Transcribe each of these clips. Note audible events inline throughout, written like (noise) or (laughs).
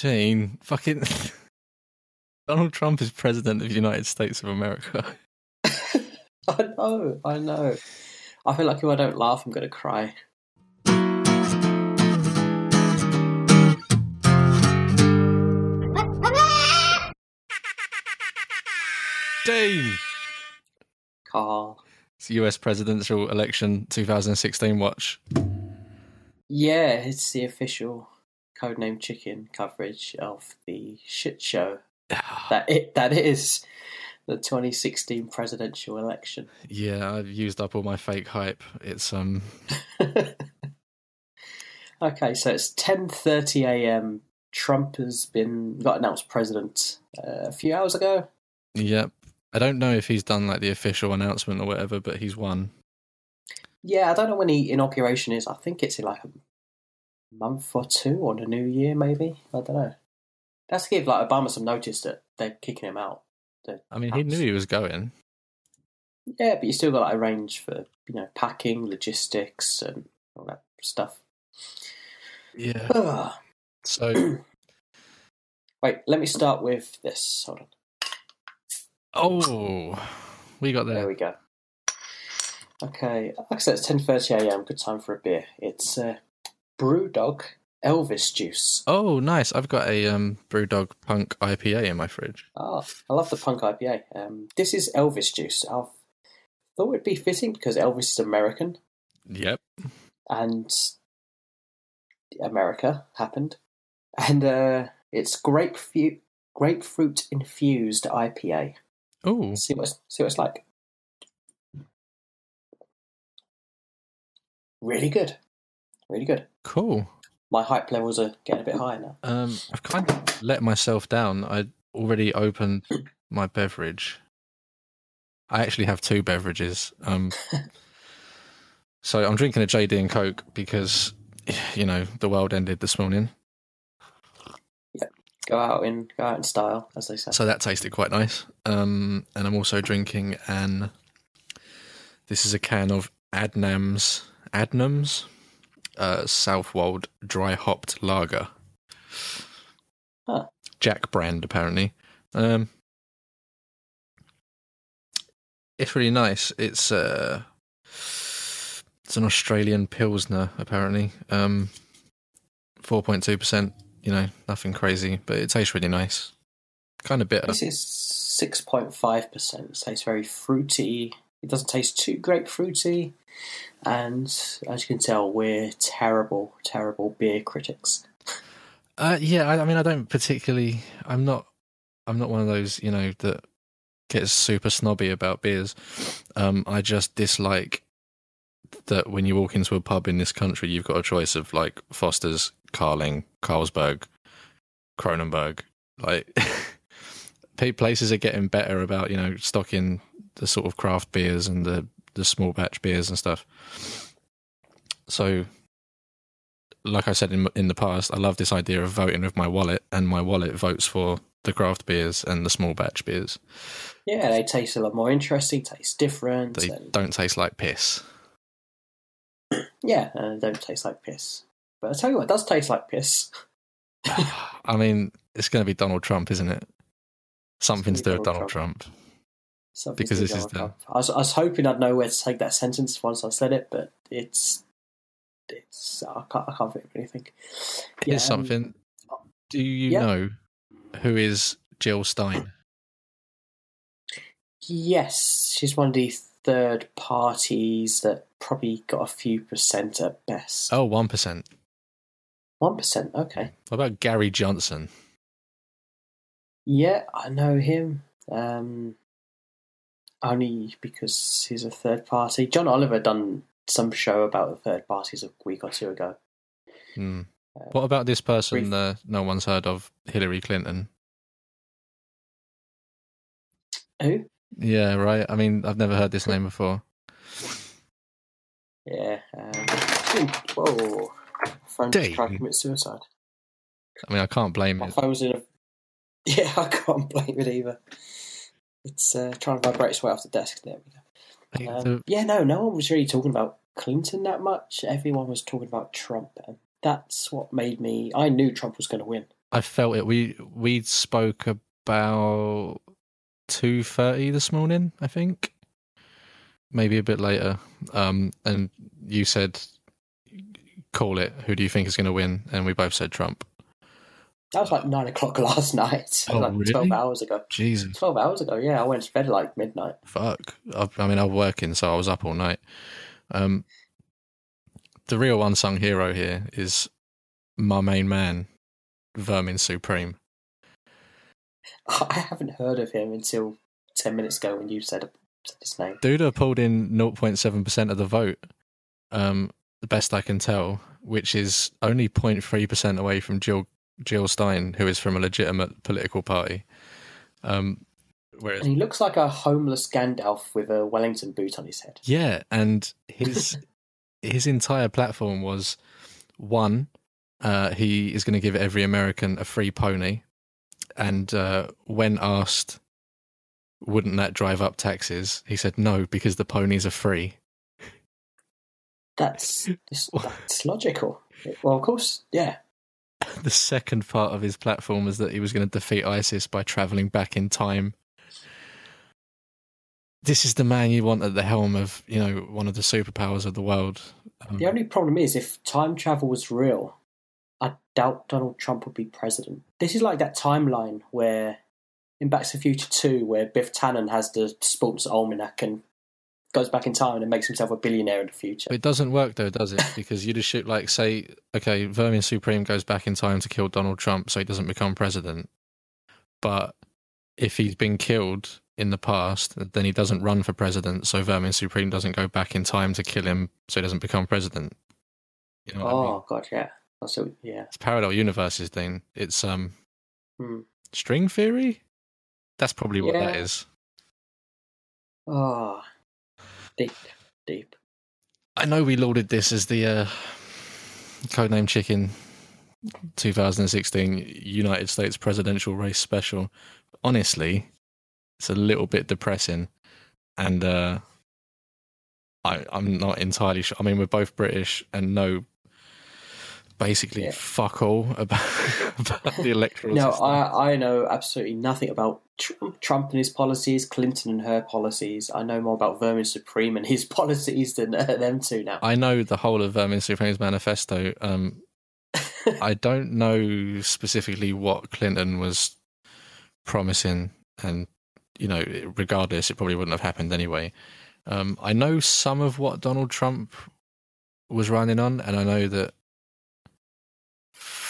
Dean, fucking (laughs) Donald Trump is president of the United States of America. (laughs) I know, I know. I feel like if I don't laugh, I'm going to cry. Dean, Carl. it's US presidential election 2016 watch. Yeah, it's the official codename chicken coverage of the shit show (sighs) that it that is the 2016 presidential election. Yeah, I've used up all my fake hype. It's um (laughs) okay, so it's 10:30 a.m. Trump has been got announced president uh, a few hours ago. yep. I don't know if he's done like the official announcement or whatever, but he's won. Yeah, I don't know when the inauguration is. I think it's in like a month or two or the new year, maybe. I don't know. That's to give like Obama some notice that they're kicking him out. I mean, he knew he was going. Yeah, but you still got to arrange for you know packing, logistics, and all that stuff. Yeah. Ugh. So, (clears throat) Wait, let me start with this. Hold on. oh, we got There there. we go. Okay, like I said, it's ten thirty a.m. Good time for a beer. It's uh, BrewDog Elvis juice. Oh, nice. I've got a um BrewDog Punk IPA in my fridge. Oh, I love the punk IPA. Um, this is Elvis juice. I thought it'd be fitting because Elvis is American Yep. and America happened, and uh, it's grapefruit grapefruit infused IPA. Oh, See what see what it's like. Really good, really good. cool. My hype levels are getting a bit higher now. Um, I've kind of let myself down. I already opened (clears throat) my beverage. I actually have two beverages. Um, (laughs) so I'm drinking a JD and Coke because, you know, the world ended this morning. Go out in go out in style, as they say. So that tasted quite nice. Um, and I'm also drinking an. This is a can of Adnams Adnams uh, Southwold dry hopped lager. Huh. Jack brand apparently. Um, it's really nice. It's uh, it's an Australian pilsner apparently. Um, four point two percent. You know, nothing crazy, but it tastes really nice. Kind of bitter. This is six point five percent. So it's very fruity. It doesn't taste too grapefruity, and as you can tell, we're terrible, terrible beer critics. Uh, yeah, I, I mean, I don't particularly. I'm not. I'm not one of those, you know, that gets super snobby about beers. Um, I just dislike that when you walk into a pub in this country, you've got a choice of like Foster's, Carling, Carlsberg, Kronenbourg. Like, (laughs) places are getting better about you know stocking the sort of craft beers and the the small batch beers and stuff. So like I said in in the past, I love this idea of voting with my wallet, and my wallet votes for the craft beers and the small batch beers. Yeah, they taste a lot more interesting, taste different, They and don't taste like piss. yeah, and they don't taste like piss. But I tell you what, it does taste like piss. (sighs) I mean, it's going to be Donald Trump, isn't it? Something to do with Donald Donald Trump. Something Because this is the-. I was, I was hoping I'd know where to take that sentence once I said it, but it's it's I can't I can't think of anything. Yeah, Here's um, something. Do you yeah. know who is Jill Stein? Yes, she's one of the third parties that probably got a few percent at best. Oh, 1%. One percent, okay. What about Gary Johnson? Yeah, I know him. Um, only because he's a third party. John Oliver done some show about the third parties a week or two ago. Hmm. Uh, What about this person uh, no one's heard of? Hillary Clinton. Who? Yeah, right. I mean, I've never heard this name before. Yeah. Um, whoa. Phone tried to commit suicide. I mean, I can't blame My it. phone was in a. (laughs) Yeah, I can't blame it either. It's uh, trying to vibrate its way off the desk. There we go. Um, yeah, no, no one was really talking about Clinton that much. Everyone was talking about Trump, and that's what made me. I knew Trump was going to win. I felt it. We we spoke about two thirty this morning, I think, maybe a bit later. Um, and you said, "Call it. Who do you think is going to win?" And we both said Trump. That was like nine o'clock (laughs) last night. (laughs) Oh, like really? twelve hours ago. Jesus, Twelve hours ago, yeah. I went to bed like midnight. fuck. I, I mean, I was working, so I was up all night. Um, the real unsung hero here is my main man, Vermin Supreme. (laughs) I haven't heard of him until ten minutes ago when you said, said his name. Duda pulled in 0.7% of the vote, um, the best I can tell, which is only 0.3% away from Jill Jill Stein, who is from a legitimate political party. Um, whereas, And he looks like a homeless Gandalf with a Wellington boot on his head. yeah, and his (laughs) his entire platform was one, uh, he is going to give every American a free pony, and uh, when asked, wouldn't that drive up taxes? He said no because the ponies are free. That's (laughs) that's logical. Well, of course, yeah. (laughs) the second part of his platform was that he was going to defeat ISIS by traveling back in time. This is the man you want at the helm of, you know, one of the superpowers of the world. Um, The only problem is if time travel was real, I doubt Donald Trump would be president. This is like that timeline where in Back to the Future 2 where Biff Tannen has the sports almanac and goes back in time and makes himself a billionaire in the future. it doesn't work though, does it? Because you just shoot like say, okay, Vermin Supreme goes back in time to kill Donald Trump so he doesn't become president. But if he's been killed in the past, then he doesn't run for president, so Vermin Supreme doesn't go back in time to kill him so he doesn't become president. You know what I mean? oh god, yeah. Also, yeah. It's parallel universes thing. It's um Hmm. string theory. That's probably what that Yeah. is. Oh, deep, deep. I know we lauded this as the uh, codename Chicken 2016 United States presidential race special. Honestly, it's a little bit depressing, and uh, I I'm not entirely sure. I mean, we're both British and know basically Yeah. fuck all about, (laughs) about the electoral No, system. I, I know absolutely nothing about Trump, Trump and his policies, Clinton and her policies. I know more about Vermin Supreme and his (laughs) policies than uh, them two now. I know the whole of Vermin Supreme's manifesto. Um, (laughs) I don't know specifically what Clinton was promising, and you know, regardless, it probably wouldn't have happened anyway. Um, I know some of what Donald Trump was running on, and I know that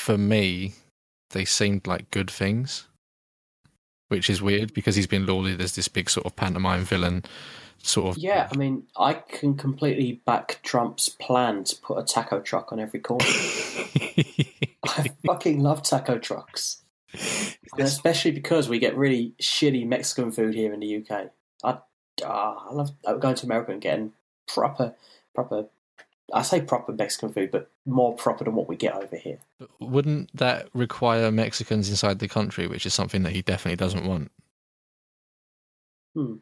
for me, they seemed like good things, which is weird because he's been lauded as this big sort of pantomime villain, sort of. yeah, I mean, I can completely back Trump's plan to put a taco truck on every corner. (laughs) I fucking love taco trucks. And especially because we get really shitty Mexican food here in the UK. I, ah, I love going to America and getting proper, proper. I say proper Mexican food, but more proper than what we get over here. Wouldn't that require Mexicans inside the country, which is something that he definitely doesn't want? Hmm.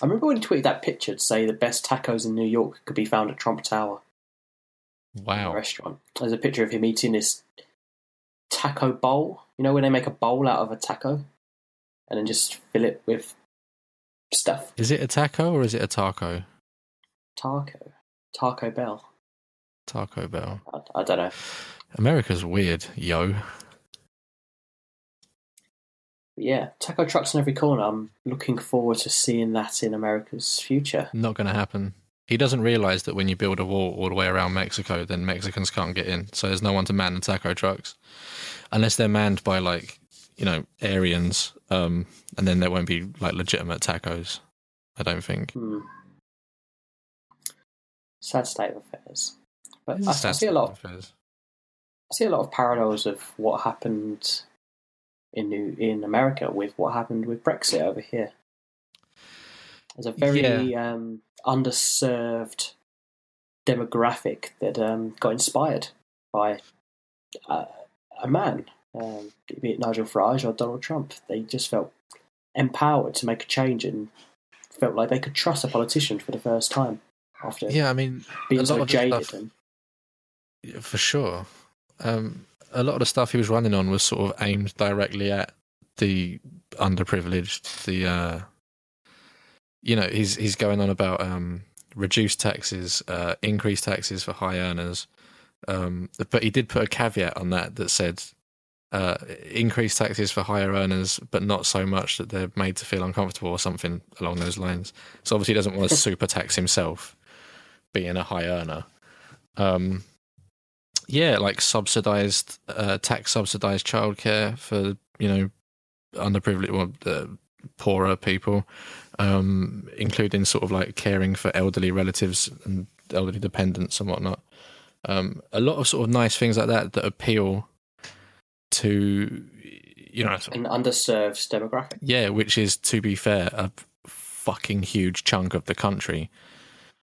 I remember when he tweeted that picture to say the best tacos in New York could be found at Trump Tower Wow. restaurant. There's a picture of him eating this taco bowl. You know when they make a bowl out of a taco and then just fill it with stuff. Is it a taco or is it a taco? Taco, Taco Bell. Taco Bell. I, I don't know. America's weird, yo. But yeah, taco trucks in every corner. I'm looking forward to seeing that in America's future. Not going to happen. He doesn't realize that when you build a wall all the way around Mexico, then Mexicans can't get in. So there's no one to man the taco trucks. Unless they're manned by, like, you know, Aryans, um, and then there won't be, like, legitimate tacos. I don't think. Hmm. Sad state of affairs. But I, I see a lot of affairs. I see a lot of parallels of what happened in New in America with what happened with Brexit over here. There's a very um, underserved demographic that um, got inspired by uh, a man, um, be it Nigel Farage or Donald Trump. They just felt empowered to make a change and felt like they could trust a politician for the first time after Yeah, I mean, being a lot so jaded. stuff- Yeah, for sure. um, a lot of the stuff he was running on was sort of aimed directly at the underprivileged. The uh, you know he's he's going on about um, reduced taxes, uh, increased taxes for high earners. Um, but he did put a caveat on that that said uh, increased taxes for higher earners, but not so much that they're made to feel uncomfortable or something along those lines. So obviously, he doesn't want to (laughs) super tax himself, being a high earner. Um, yeah, like subsidized uh, tax subsidized childcare for you know underprivileged or uh, poorer people, um, including sort of like caring for elderly relatives and elderly dependents and whatnot. Um, a lot of sort of nice things like that that appeal to you know an underserved demographic. Yeah, which is to be fair a fucking huge chunk of the country.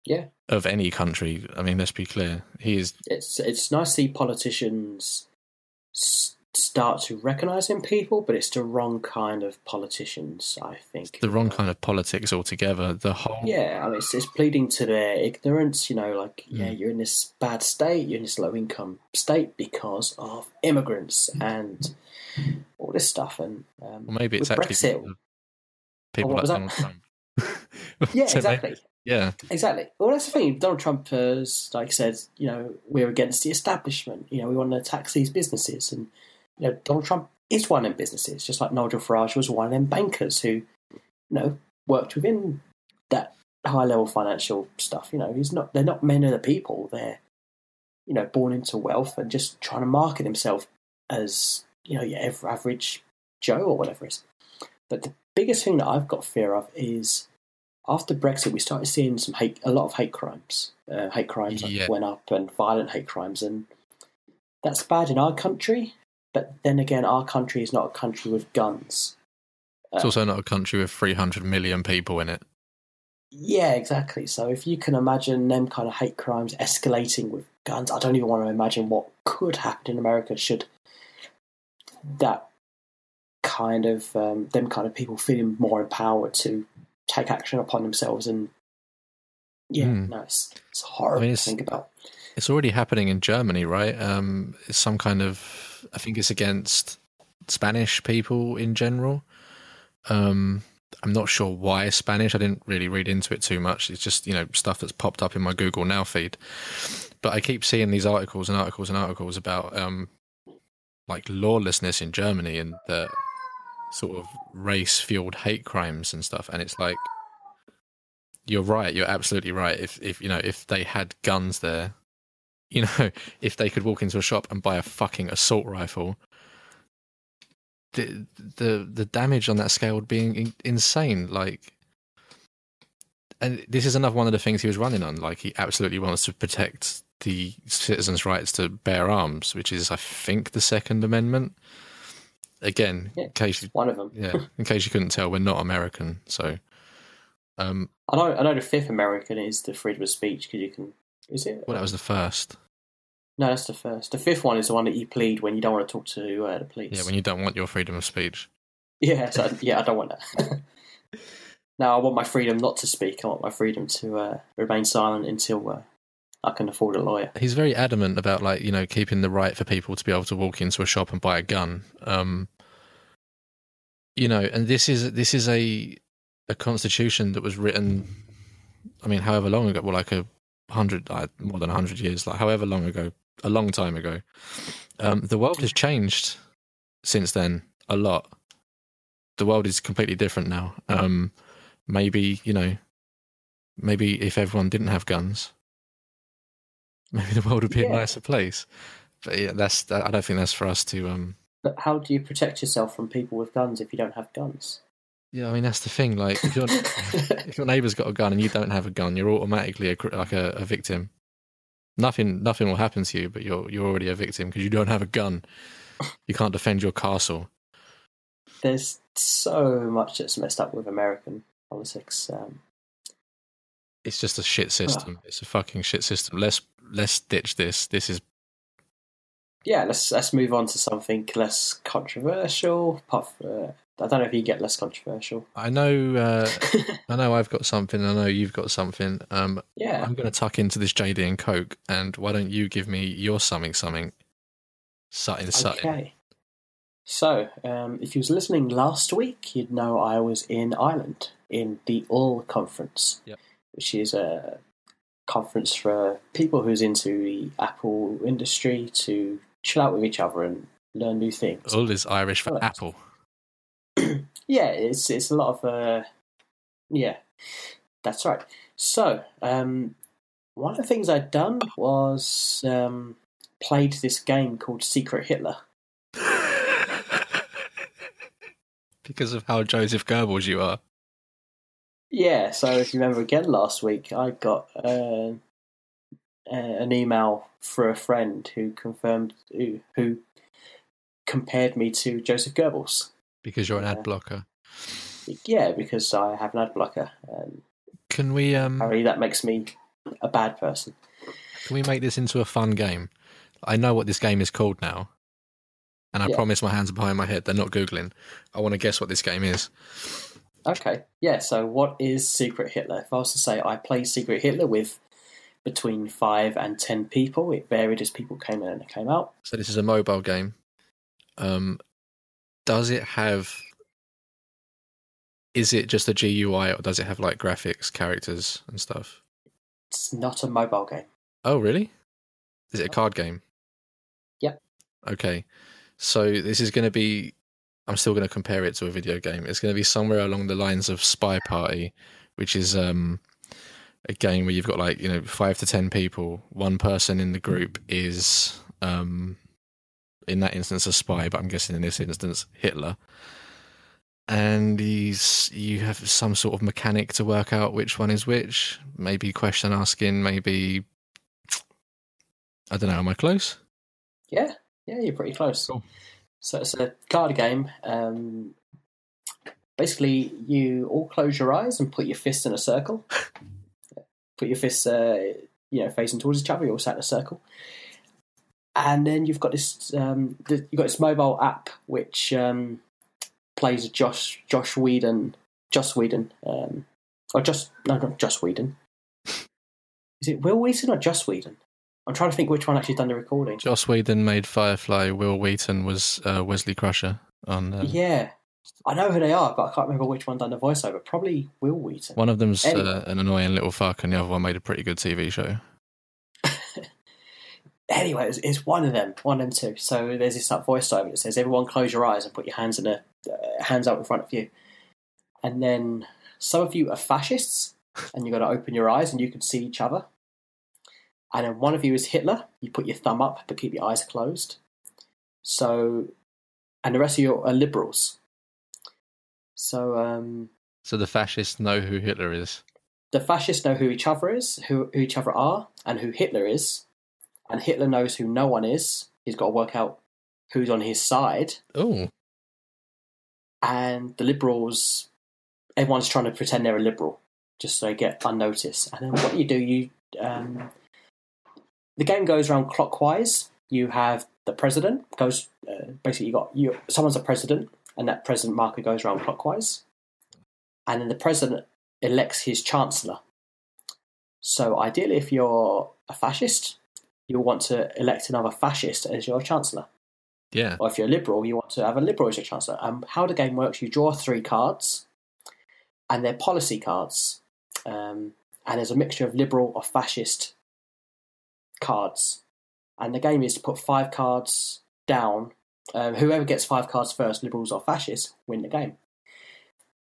Yeah, of any country. I mean, let's be clear. He is. It's it's nice to see politicians start to recognise in people, but it's the wrong kind of politicians. I think the wrong kind of politics altogether. The whole yeah, I mean, it's, it's pleading to their ignorance. You know, like mm. yeah, you're in this bad state, you're in this low income state because of immigrants and all this stuff. And um, well, maybe it's actually Brexit, people oh, like Donald Trump. yeah, (laughs) exactly. Yeah, exactly. Well, that's the thing. Donald Trump has, like said, you know, we're against the establishment. You know, we want to tax these businesses, and you know, Donald Trump is one of them businesses, just like Nigel Farage was one of them bankers who, you know, worked within that high level financial stuff. You know, he's not. They're not men of the people. They're, you know, born into wealth and just trying to market himself as you know, your average Joe or whatever it is. But the biggest thing that I've got fear of is after Brexit, we started seeing some hate, a lot of hate crimes. Uh, hate crimes yeah. went up, and violent hate crimes, and that's bad in our country. But then again, our country is not a country with guns. It's also not a country with 300 million people in it. Yeah, exactly. So if you can imagine them kind of hate crimes escalating with guns, I don't even want to imagine what could happen in America should that kind of um, them kind of people feeling more empowered to take action upon themselves and yeah, mm. no, it's, it's horrible I mean, it's, to think about. It's already happening in Germany, right? Um, it's some kind of, I think it's against Spanish people in general. Um, I'm not sure why Spanish. I didn't really read into it too much. It's just you know stuff that's popped up in my Google Now feed. But I keep seeing these articles and articles and articles about um, like lawlessness in Germany and the sort of race fueled hate crimes and stuff. And it's like, you're right. You're absolutely right. If if you know if they had guns there, (laughs) you know, if they could walk into a shop and buy a fucking assault rifle, the the the damage on that scale would be insane. Like, and this is another one of the things he was running on. Like, he absolutely wants to protect the citizens' rights to bear arms, which is, I think, the Second Amendment. Again, yeah, in case you, one of them. yeah, in case you couldn't tell, we're not American, so. Um, I know. I know the fifth American is the freedom of speech because you can. Is it? Well, that was the first. No, that's the first. The fifth one is the one that you plead when you don't want to talk to uh, the police. Yeah, when you don't want your freedom of speech. Yeah, so, yeah, I don't want that. (laughs) now I want my freedom not to speak. I want my freedom to uh, remain silent until uh, I can afford a lawyer. He's very adamant about like you know keeping the right for people to be able to walk into a shop and buy a gun. Um, you know, and this is this is a a constitution that was written. I mean, however long ago? Well, like a hundred, uh, more than a hundred years, like however long ago, a long time ago. Um, the world has changed since then a lot. The world is completely different now. Um, maybe you know, maybe if everyone didn't have guns, maybe the world would be yeah. a nicer place. But yeah, that's I don't think that's for us to. Um... But how do you protect yourself from people with guns if you don't have guns? Yeah, I mean that's the thing. Like, if, (laughs) if your neighbour's got a gun and you don't have a gun, you're automatically a, like a, a victim. Nothing, nothing will happen to you, but you're you're already a victim because you don't have a gun. You can't defend your castle. There's so much that's messed up with American politics. Um, it's just a shit system. It's a fucking shit system. Let's let's ditch this. This is yeah. Let's let's move on to something less controversial. Apart from, uh, I don't know if you get less controversial. I know. Uh, (laughs) I know. I've got something. I know you've got something. Um, yeah. I'm going to tuck into this JD and Coke, and why don't you give me your something something? Sutton, Sutton. Okay. So, um, if you was listening last week, you'd know I was in Ireland in the Úll Conference, Yep. Which is a conference for people who's into the Apple industry to chill out with each other and learn new things. Úll is Irish for apple. (clears throat) Yeah, it's it's a lot of uh, yeah, that's right. So, um, one of the things I'd done was um, played this game called Secret Hitler. (laughs) because of how Joseph Goebbels you are. Yeah, so if you remember again last week, I got uh, uh, an email for a friend who confirmed who, who compared me to Joseph Goebbels. Because you're an ad blocker. Yeah, because I have an ad blocker, and Can we um apparently that makes me a bad person. can we make this into a fun game? I know what this game is called now. And I Yeah. promise my hands are behind my head. They're not Googling. I want to guess what this game is. Okay, yeah. So, what is Secret Hitler? If I was to say I play Secret Hitler with between five and ten people, it varied as people came in and came out. So this is a mobile game. Um does it have is it just a GUI or does it have like graphics, characters and stuff? It's not a mobile game. Oh, really? Is it a card game? Yep. Okay. So this is going to be. I'm still going to compare it to a video game. It's going to be somewhere along the lines of Spy Party, which is um, a game where you've got like you know five to ten people. One person in the group is um, in that instance a spy, but I'm guessing in this instance Hitler. And he's you have some sort of mechanic to work out which one is which. Maybe question asking. Maybe I don't know. Am I close? Yeah, yeah, you're pretty close. Cool. So it's a card game. Um, basically, you all close your eyes and put your fists in a circle. put your fists, uh, you know, facing towards each other. You're all sat in a circle, and then you've got this. Um, you've got this mobile app which um, plays Josh Josh Whedon, Joss Whedon, um, or just no, not Joss Whedon. Is it Wil Wheaton or Joss Whedon? I'm trying to think which one actually done the recording. Joss Whedon made Firefly. Wil Wheaton was uh, Wesley Crusher on. Uh, Yeah, I know who they are, but I can't remember which one done the voiceover. Probably Wil Wheaton. One of them's Anyway. uh, an annoying little fuck, and the other one made a pretty good TV show. (laughs) Anyway, it's, it's one of them, one of them two. So there's this like voiceover that says, "Everyone, close your eyes and put your hands in a uh, hands out in front of you." And then some of you are fascists, and you've got to open your eyes and you can see each other. And then one of you is Hitler. You put your thumb up, but keep your eyes closed. So, and the rest of you are liberals. So, um, So the fascists know who Hitler is. the fascists know who each other is, who, who each other are, and who Hitler is, and Hitler knows who no one is. He's got to work out who's on his side, Oh, and the liberals, everyone's trying to pretend they're a liberal just so they get unnoticed. And then what you do? You um, the game goes around clockwise. You have the president goes uh, basically you got you someone's a president, and that president marker goes around clockwise, and then the president elects his chancellor. So ideally, if you're a fascist, you'll want to elect another fascist as your chancellor. yeah. Or if you're a liberal, you want to have a liberal as your chancellor. Um, how the game works, you draw three cards, and they're policy cards. Um, and there's a mixture of liberal or fascist cards. And the game is to put five cards down. Um, whoever gets five cards first, liberals or fascists, win the game.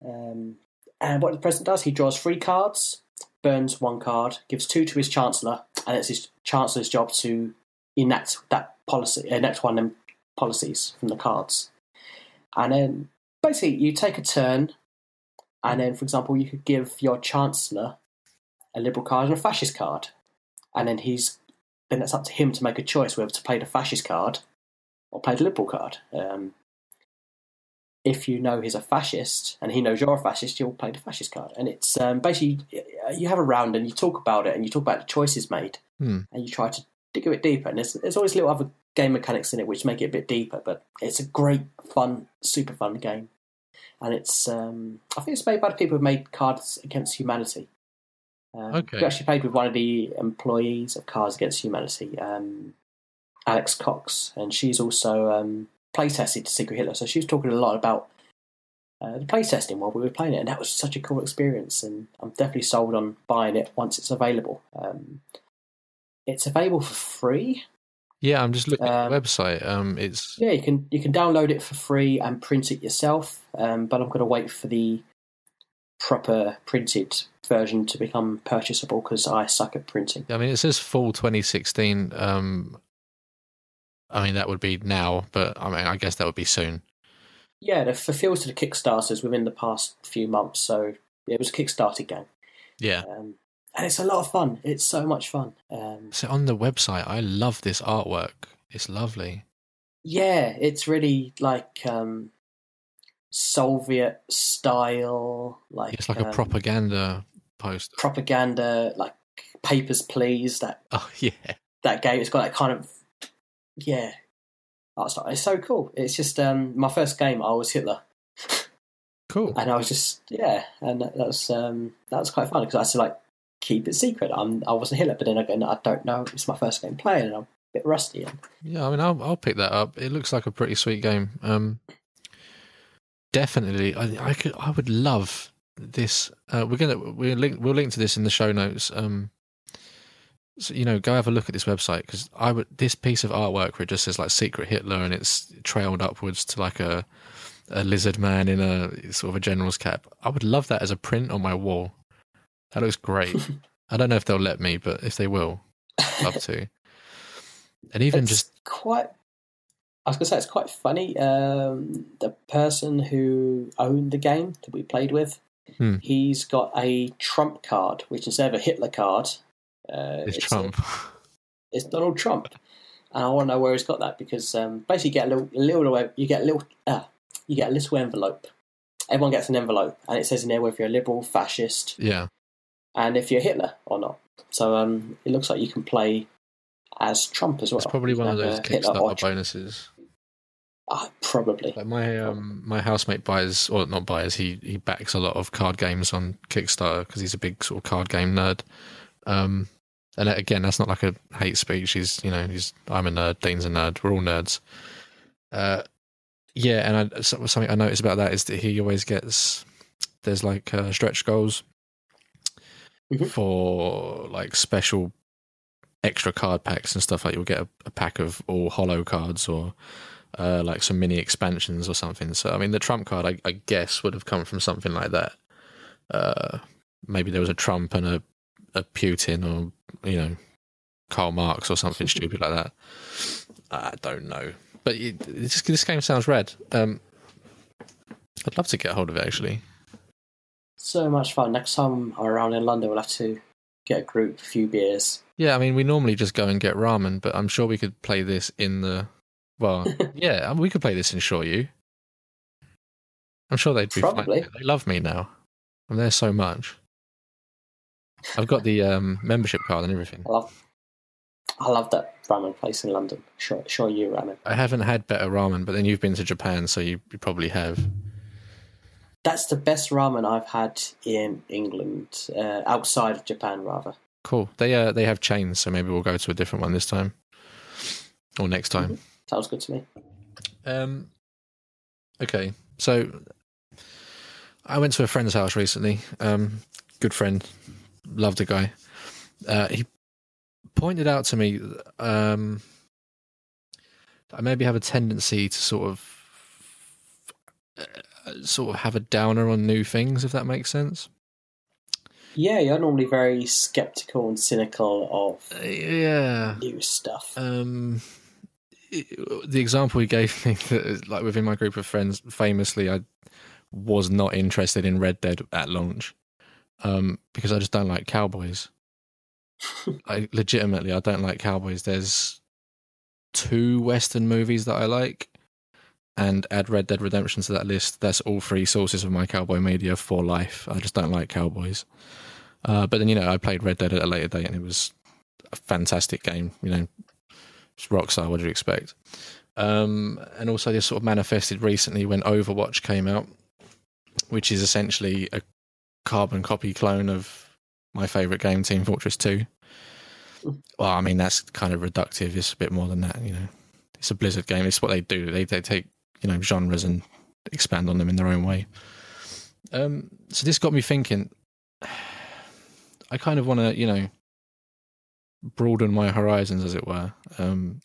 Um, and what the president does, he draws three cards, burns one card, gives two to his chancellor, and it's his chancellor's job to enact that policy, enact one of them policies from the cards. And then basically you take a turn, and then, for example, you could give your chancellor a liberal card and a fascist card, and then he's then it's up to him to make a choice whether to play the fascist card or play the liberal card. Um, if you know he's a fascist and he knows you're a fascist, you'll play the fascist card. And it's um, basically you have a round and you talk about it and you talk about the choices made Hmm. and you try to dig a bit deeper. And there's, there's always little other game mechanics in it which make it a bit deeper, but it's a great, fun, super fun game. And it's, um, I think it's made by the people who made Cards Against Humanity. Um, Okay. We actually played with one of the employees of Cards Against Humanity. Um, Alex Cox, and she's also um, playtested Secret Hitler. So she was talking a lot about uh, the playtesting while we were playing it, and that was such a cool experience. And I'm definitely sold on buying it once it's available. Um, it's available for free. Yeah, I'm just looking at the website. Um, it's yeah, you can you can download it for free and print it yourself. Um, but I'm going to wait for the proper printed version to become purchasable because I suck at printing. I mean, it says fall 2016. Um, I mean, that would be now, but I mean, I guess that would be soon. Yeah, it fulfills to the Kickstarters within the past few months, so it was a Kickstarter game. Yeah. Um, and it's a lot of fun. It's so much fun. Um, so on the website, I love this artwork. It's lovely. Yeah, it's really like um, Soviet style, like it's like um, a propaganda poster. Propaganda, like Papers Please. That (laughs) oh yeah, that game. It's got that kind of yeah. It's so cool. It's just um, my first game. I was Hitler. Cool. And I was just yeah, and that was um, that was quite fun because I had to like keep it secret. I'm I wasn't Hitler, but then again, I don't know. It's my first game playing, and I'm a bit rusty. And... Yeah, I mean, I'll I'll pick that up. It looks like a pretty sweet game. Um, definitely, I I could I would love this. Uh, we're gonna we'll link we'll link to this in the show notes. Um, so, you know, go have a look at this website because I would this piece of artwork where it just says like Secret Hitler and it's trailed upwards to like a a lizard man in a sort of a general's cap. I would love that as a print on my wall. That looks great. (laughs) I don't know if they'll let me, but if they will, love to. And even it's just quite. I was gonna say it's quite funny. Um, the person who owned the game that we played with, Hmm. he's got a Trump card, which instead of a Hitler card, uh, it's it's, Trump. A, (laughs) it's Donald Trump. And I want to know where he's got that because um, basically you get a little, little, you get a little, uh, you get a little envelope. Everyone gets an envelope, and it says in there whether you're a liberal, fascist, yeah. and if you're Hitler or not. So um, it looks like you can play as Trump as well. It's probably one of those a Hitler or Kickstarter bonuses. Ah, probably. Like my um my housemate buys or not buys he he backs a lot of card games on Kickstarter because he's a big sort of card game nerd. Um, and again, that's not like a hate speech. He's you know he's I'm a nerd. Dean's a nerd. We're all nerds. Uh, yeah, and I, something I noticed about that is that he always gets there's like uh, stretch goals Mhm. for like special extra card packs and stuff like you'll get a, a pack of all hollow cards or uh, like some mini expansions or something. So I mean, the Trump card, I, I guess, would have come from something like that. Uh, maybe there was a Trump and a, a Putin, or you know, Karl Marx or something (laughs) stupid like that. I don't know, but it, this, this game sounds red. Um, I'd love to get hold of it actually. So much fun. Next time I'm around in London, we'll have to get a group, a few beers. Yeah, I mean, we normally just go and get ramen, but I'm sure we could play this in the. Well, (laughs) yeah, we could play this in Shoryu. I'm sure they'd be Probably. fine. They love me now. I'm there so much. I've got the um, membership card and everything. I love, I love that ramen place in London. Sure, sure you ramen. I haven't had better ramen, but then you've been to Japan, so you, you probably have. That's the best ramen I've had in England, uh, outside of Japan, rather. Cool. They uh, they have chains, so maybe we'll go to a different one this time, or next time. Sounds good to me. Um, okay, so I went to a friend's house recently. Um, good friend, loved the guy. Uh, he pointed out to me um, I maybe have a tendency to sort of uh, sort of have a downer on new things, if that makes sense. Yeah, you're normally very skeptical and cynical of Uh, yeah. new stuff. Um, the example he gave me, (laughs) that like within my group of friends, famously, I was not interested in Red Dead at launch um, because I just don't like cowboys. (laughs) I legitimately, I don't like cowboys. There's two Western movies that I like, and add Red Dead Redemption to that list. That's all three sources of my cowboy media for life. I just don't like cowboys. Uh, but then you know, I played Red Dead at a later date, and it was a fantastic game. You know, it's Rockstar. What do you expect? Um, and also, this sort of manifested recently when Overwatch came out, which is essentially a carbon copy clone of my favorite game, Team Fortress Two. well, I mean that's kind of reductive. It's a bit more than that, you know. It's a Blizzard game. It's what they do. They they take you know genres and expand on them in their own way. Um, so this got me thinking. (sighs) I kind of want to, you know, broaden my horizons, as it were. Um,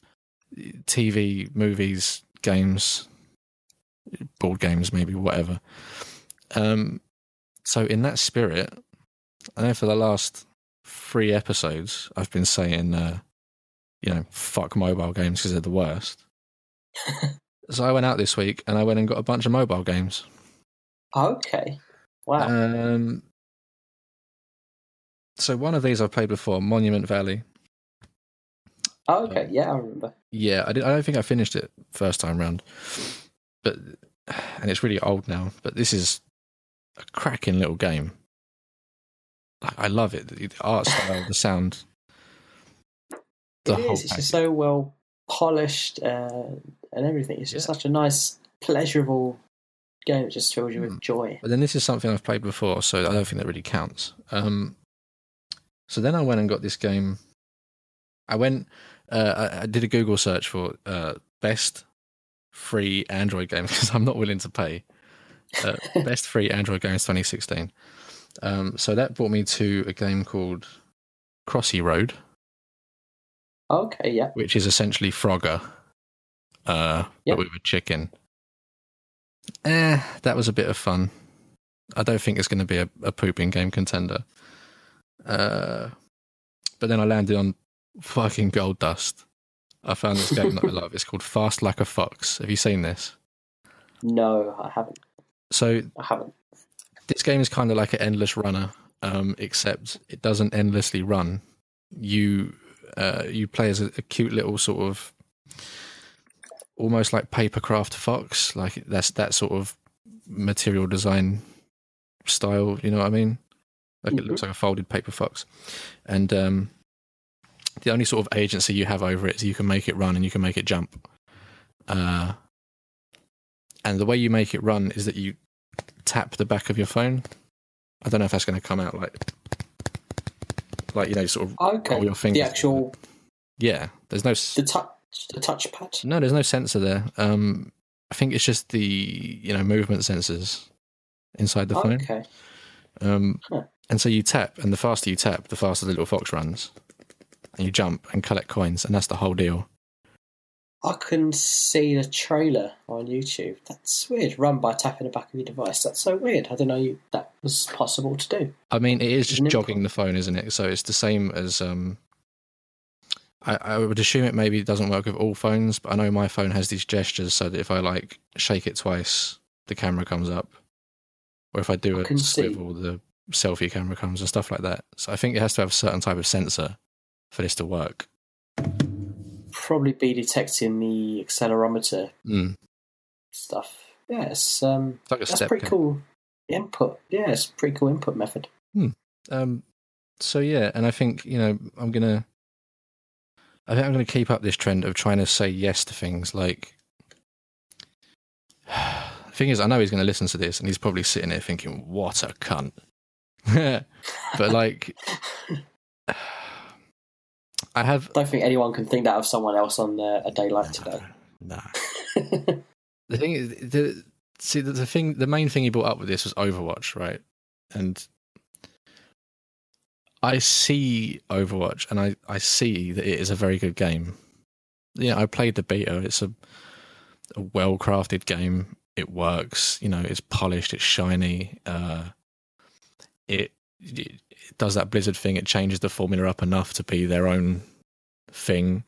TV, movies, games, board games, maybe whatever. Um, so in that spirit, I know for the last three episodes, I've been saying, uh, you know, fuck mobile games because they're the worst. (laughs) so I went out this week and I went and got a bunch of mobile games. Okay. Wow. Um, so one of these I've played before, Monument Valley. Oh, okay. Yeah, I remember. Yeah, I, did, I don't think I finished it first time round, but and it's really old now. But this is a cracking little game. I love it. The art style, the sound. The it is. It's just so well polished uh, and everything. It's just yeah. such a nice, pleasurable game. It just fills you with hmm. joy. But then this is something I've played before, so I don't think that really counts. Um, so then I went and got this game. I went. Uh, I, I, did a Google search for uh, best free Android games (laughs) because I'm not willing to pay. Uh, (laughs) best free Android games 2016. Um, so that brought me to a game called Crossy Road. Okay, yeah. Which is essentially Frogger, uh, yep. but with a chicken. Eh, that was a bit of fun. I don't think it's going to be a, a pooping game contender. Uh, but then I landed on fucking Gold Dust. I found this game that I love. It's called Fast Like a Fox. Have you seen this? No, I haven't. So I haven't. This game is kind of like an endless runner, um, except it doesn't endlessly run. You uh, you play as a, a, cute little sort of almost like papercraft fox, like that's that sort of material design style. You know what I mean? Like mm-hmm. it looks like a folded paper fox, and um, the only sort of agency you have over it is you can make it run and you can make it jump. Uh, and the way you make it run is that you tap the back of your phone. I don't know if that's going to come out like, like you know, sort of okay. roll your fingers. The actual. Yeah, there's no the touch the touchpad. No, there's no sensor there. Um, I think it's just the you know movement sensors inside the phone. Okay. Um, and so you tap, and the faster you tap, the faster the little fox runs, and you jump and collect coins, and that's the whole deal. I can see the trailer on YouTube. That's weird. Run by tapping the back of your device. That's so weird. I didn't know you, that was possible to do. I mean, it is just jogging the phone, isn't it? So it's the same as. Um, I, I would assume it maybe doesn't work with all phones, but I know my phone has these gestures so that if I like shake it twice, the camera comes up, or if I do a swivel, see. the selfie camera comes and stuff like that. So I think it has to have a certain type of sensor for this to work probably be detecting the accelerometer mm. stuff. Yeah, it's, um, like that's pretty cool input. Yeah, it's pretty cool input method. Hmm. Um, so yeah, and I think you know I'm gonna, I think I'm gonna keep up this trend of trying to say yes to things. Like, thing is, I know he's gonna listen to this, and he's probably sitting there thinking, "What a cunt." (laughs) but like. (sighs) I have. I don't think anyone can think that of someone else on uh, a day like today. No. (laughs) the thing is, the, see, the, the thing, the main thing he brought up with this was Overwatch, right? And I see Overwatch, and I I see that it is a very good game. Yeah, I played the beta. It's a a well crafted game. It works. You know, it's polished. It's shiny. Uh, it, it it does that Blizzard thing. It changes the formula up enough to be their own thing.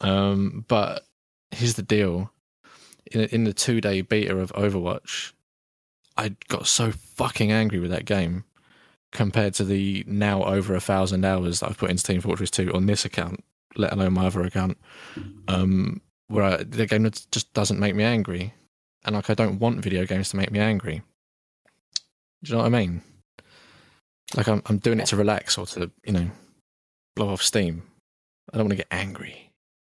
Um, but here's the deal: in, in the two day beta of Overwatch, I got so fucking angry with that game compared to the now over a thousand hours that I've put into Team Fortress 2 on this account, let alone my other account, um, where I, the game just doesn't make me angry. And like, I don't want video games to make me angry. Do you know what I mean? Like I'm I'm doing it to relax or to you know blow off steam. I don't want to get angry.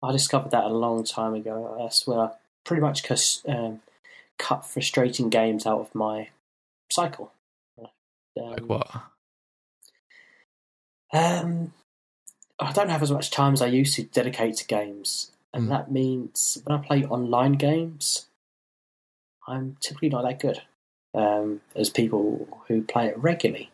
I discovered that a long time ago. That's where I pretty much um, cut frustrating games out of my cycle. Um, like what? Um, I don't have as much time as I used to dedicate to games, and Mm. that means when I play online games, I'm typically not that good um, as people who play it regularly.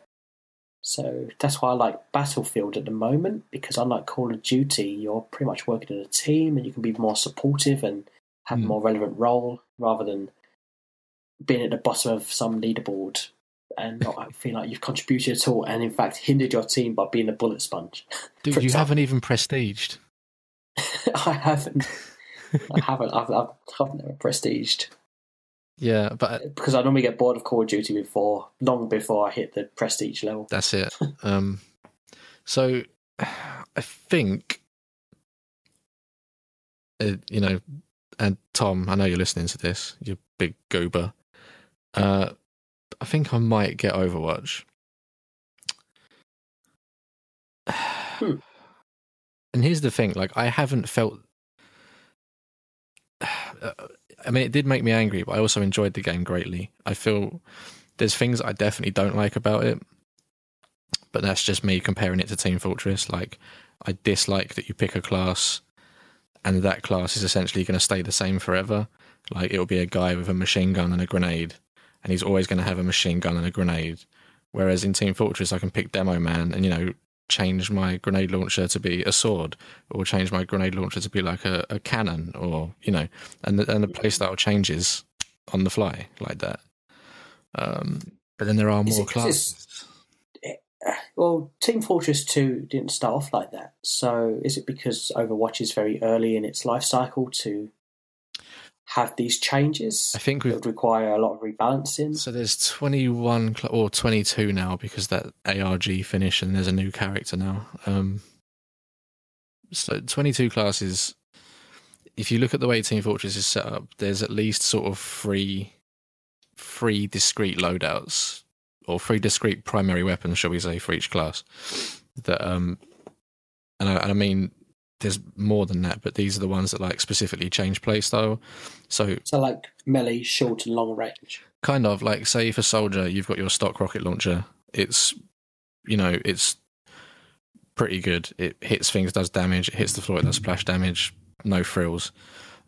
So that's why I like Battlefield at the moment because unlike Call of Duty, you're pretty much working in a team and you can be more supportive and have a Mm. more relevant role rather than being at the bottom of some leaderboard and not (laughs) feel like you've contributed at all and in fact hindered your team by being a bullet sponge. (laughs) Dude, you example- haven't even prestiged. (laughs) I haven't. I haven't. I've, I've, I've never prestiged Yeah, but because I normally get bored of Call of Duty before, long before I hit the prestige level. that's it. Um, so I think, uh, you know, and Tom, I know you're listening to this, you big goober. Uh, I think I might get Overwatch. Hmm. And here's the thing: like, I haven't felt. I mean, it did make me angry, but I also enjoyed the game greatly. I feel there's things I definitely don't like about it, but that's just me comparing it to Team Fortress. Like, I dislike that you pick a class, and that class is essentially going to stay the same forever. Like, it'll be a guy with a machine gun and a grenade, and he's always going to have a machine gun and a grenade. Whereas in Team Fortress, I can pick Demo Man and you know change my grenade launcher to be a sword, or change my grenade launcher to be like a, a cannon, or you know, and the, and the playstyle changes on the fly like that. Um, but then there are more it classes. Well, Team Fortress 2 didn't start off like that. So is it because Overwatch is very early in its life cycle to have these changes? I think we've would require a lot of rebalancing. So there's 21 cl- or 22 now because that ARG finish and there's a new character now. Um, so 22 classes. If you look at the way Team Fortress is set up, there's at least sort of three, three discrete loadouts or three discrete primary weapons, shall we say, for each class. That um, and I, and I mean, there's more than that, but these are the ones that like specifically change playstyle. So So, like melee, short, and long range. kind of like say for soldier you've got your stock rocket launcher it's you know it's pretty good it hits things does damage it hits the floor it does splash damage no frills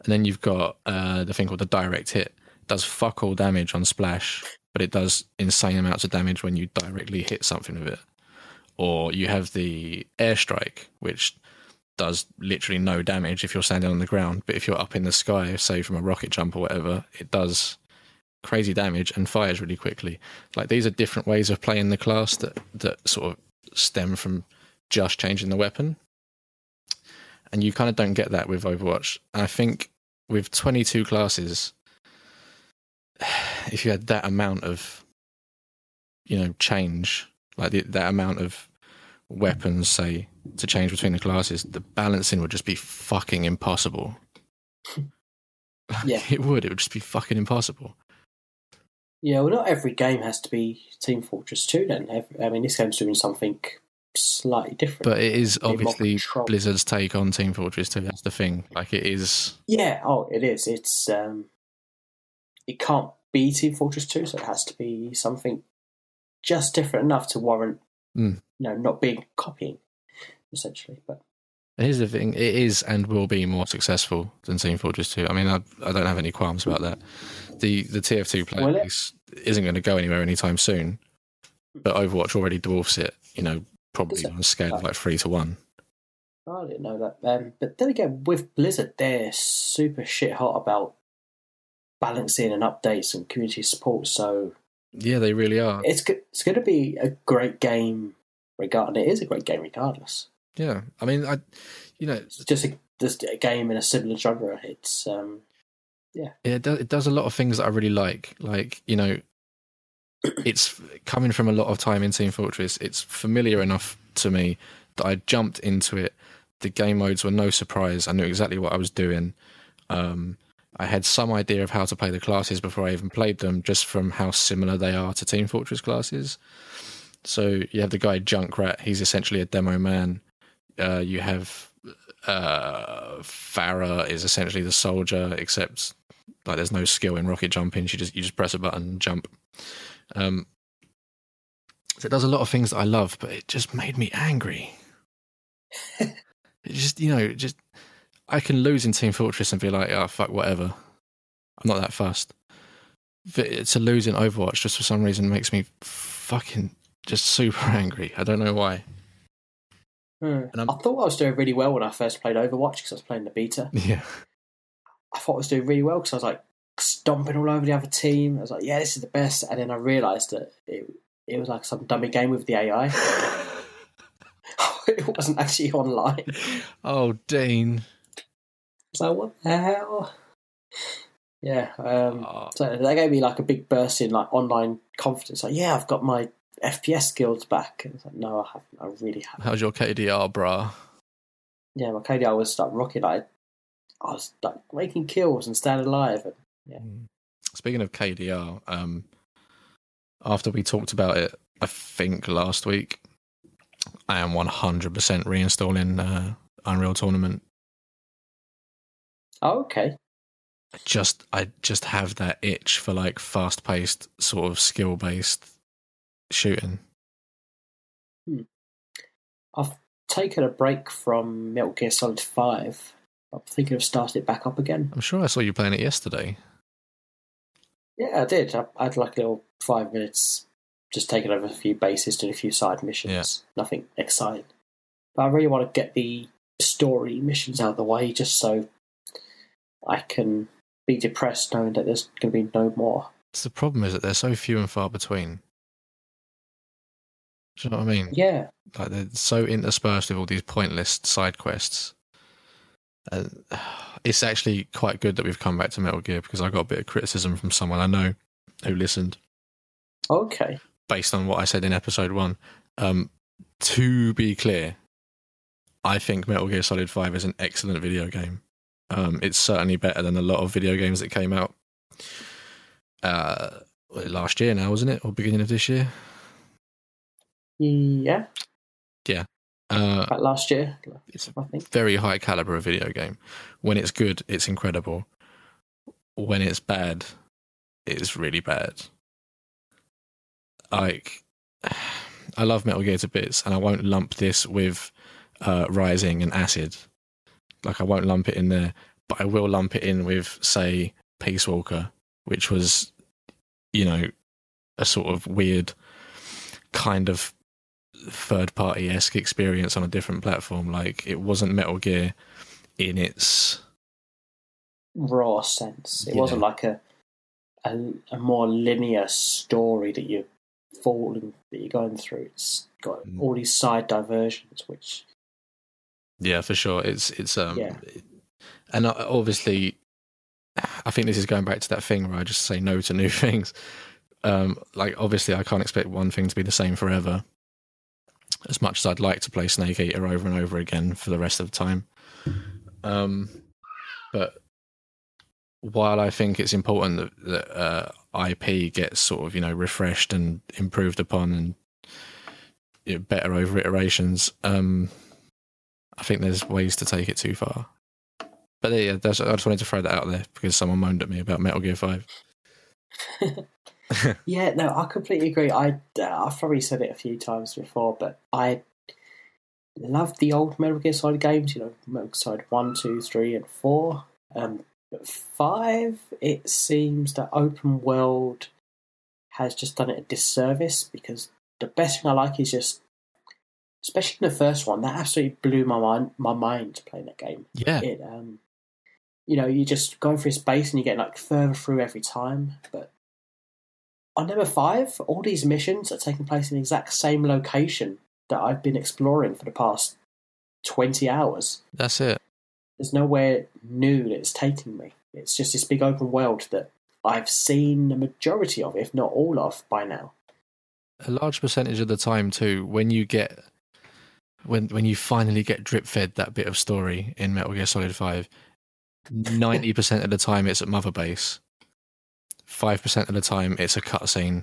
and then you've got uh the thing called the direct hit does fuck all damage on splash but it does insane amounts of damage when you directly hit something with it or you have the airstrike which does literally no damage if you're standing on the ground but if you're up in the sky say from a rocket jump or whatever it does crazy damage and fires really quickly. Like these are different ways of playing the class that that sort of stem from just changing the weapon. And you kind of don't get that with Overwatch. And I think with 22 classes, (sighs) if you had that amount of, you know, change, like the, that amount of weapons, say, to change between the classes, the balancing would just be fucking impossible. Yeah. (laughs) it would. It would just be fucking impossible. Yeah, well, not every game has to be Team Fortress 2 then. Every, I mean, this game's doing something slightly different. But it is obviously. Blizzard's take on Team Fortress 2. That's the thing. Like it is. yeah, oh, it is. It's um, It can't be Team Fortress 2, so it has to be something just different enough to warrant, Mm. you know, not being copying, essentially. But here's the thing: it is and will be more successful than Team Fortress 2. I mean, I, I don't have any qualms about that. The the TF2 player base isn't going to go anywhere anytime soon, but Overwatch already dwarfs it. You know, probably on a scale of like three to one. I didn't know that. Um, but then again, with Blizzard, they're super shit hot about balancing and updates and community support. So Yeah, they really are. it's it's going to be a great game. regardless. it is a great game regardless. Yeah, I mean, I, you know, It's just a, just a game in a similar genre. It's um, Yeah, it does, it does a lot of things that I really like. Like, you know, (clears throat) it's coming from a lot of time in Team Fortress. It's familiar enough to me that I jumped into it. The game modes were no surprise. I knew exactly what I was doing. Um, I had some idea of how to play the classes before I even played them, just from how similar they are to Team Fortress classes. So you have the guy Junkrat. He's essentially a demo man. Uh, you have uh, Pharah is essentially the soldier, except like there's no skill in rocket jumping. She just you just press a button and jump. Um, so it does a lot of things that I love, but it just made me angry. (laughs) it just you know just I can lose in Team Fortress and be like, oh fuck, whatever. I'm not that fast. But to lose in Overwatch just for some reason makes me fucking just super (laughs) angry. I don't know why. Hmm. I thought I was doing really well when I first played Overwatch because I was playing the beta. (laughs) Yeah. I thought I was doing really well because I was like stomping all over the other team. I was like, yeah, this is the best. And then I realised that it, it was like some dummy game with the AI. (laughs) it wasn't actually online. Oh, Dean. So what the hell? Yeah. Um, oh. So they gave me like a big burst in like online confidence. Like, yeah, I've got my FPS skills back. And it's like, no, I haven't. I really haven't. How's your KDR, brah? Yeah, my KDR was like rocket. I, I was like making kills and staying alive. And, yeah. Hmm. Speaking of KDR, um, after we talked about it, I think last week, I am 100% reinstalling uh, Unreal Tournament. Oh, okay. I just I just have that itch for like fast paced sort of skill based shooting. Hmm. I've taken a break from Metal Gear Solid Five. I'm thinking of starting it back up again. I'm sure I saw you playing it yesterday. Yeah, I did. I, I had like a little five minutes, just taking over a few bases, doing a few side missions. Yeah. Nothing exciting. But I really want to get the story missions out of the way, just so I can be depressed knowing that there's going to be no more. It's the problem is that they're so few and far between. Do you know what I mean? Yeah. Like they're so interspersed with all these pointless side quests. And (sighs) it's actually quite good that we've come back to Metal Gear because I got a bit of criticism from someone I know who listened. Okay. Based on what I said in episode one. Um, to be clear, I think Metal Gear Solid 5 is an excellent video game. Um, it's certainly better than a lot of video games that came out uh, last year now, wasn't it? Or beginning of this year? Yeah. Yeah. Uh, last year, it's a very high caliber of video game. When it's good, it's incredible. When it's bad, it's really bad. Like, (sighs) I love Metal Gear to bits, and I won't lump this with uh, Rising and Acid. Like, I won't lump it in there, but I will lump it in with, say, Peace Walker, which was, you know, a sort of weird kind of third party esque experience on a different platform. Like it wasn't Metal Gear in its raw sense. It yeah. wasn't like a, a, a more linear story that you're falling that you're going through. It's got mm. all these side diversions, which yeah, for sure. It's it's um, yeah. and obviously, I think this is going back to that thing where I just say no to new (laughs) things. Um, like obviously, I can't expect one thing to be the same forever as much as I'd like to play Snake Eater over and over again for the rest of the time. Um, but while I think it's important that, that uh, IP gets sort of you know refreshed and improved upon and you know, better over iterations, um, I think there's ways to take it too far. But yeah, I just wanted to throw that out there because someone moaned at me about Metal Gear Five. (laughs) yeah, no, I completely agree. I uh, I've probably said it a few times before, but I love the old Metal Gear Solid games. You know, Metal Gear Solid one, two, three, and four. Um, five, it seems that open world has just done it a disservice because the best thing I like is just, especially in the first one, that absolutely blew my mind. My mind playing that game. Yeah. It, um, you know, you're just going through space and you get like further through every time, but on number five, all these missions are taking place in the exact same location that I've been exploring for the past 20 hours. That's it. There's nowhere new that it's taking me. It's just this big open world that I've seen the majority of, if not all of, by now. A large percentage of the time, too, when you get when when you finally get drip fed that bit of story in Metal Gear Solid Five, ninety percent of the time it's at Mother Base, five percent of the time it's a cutscene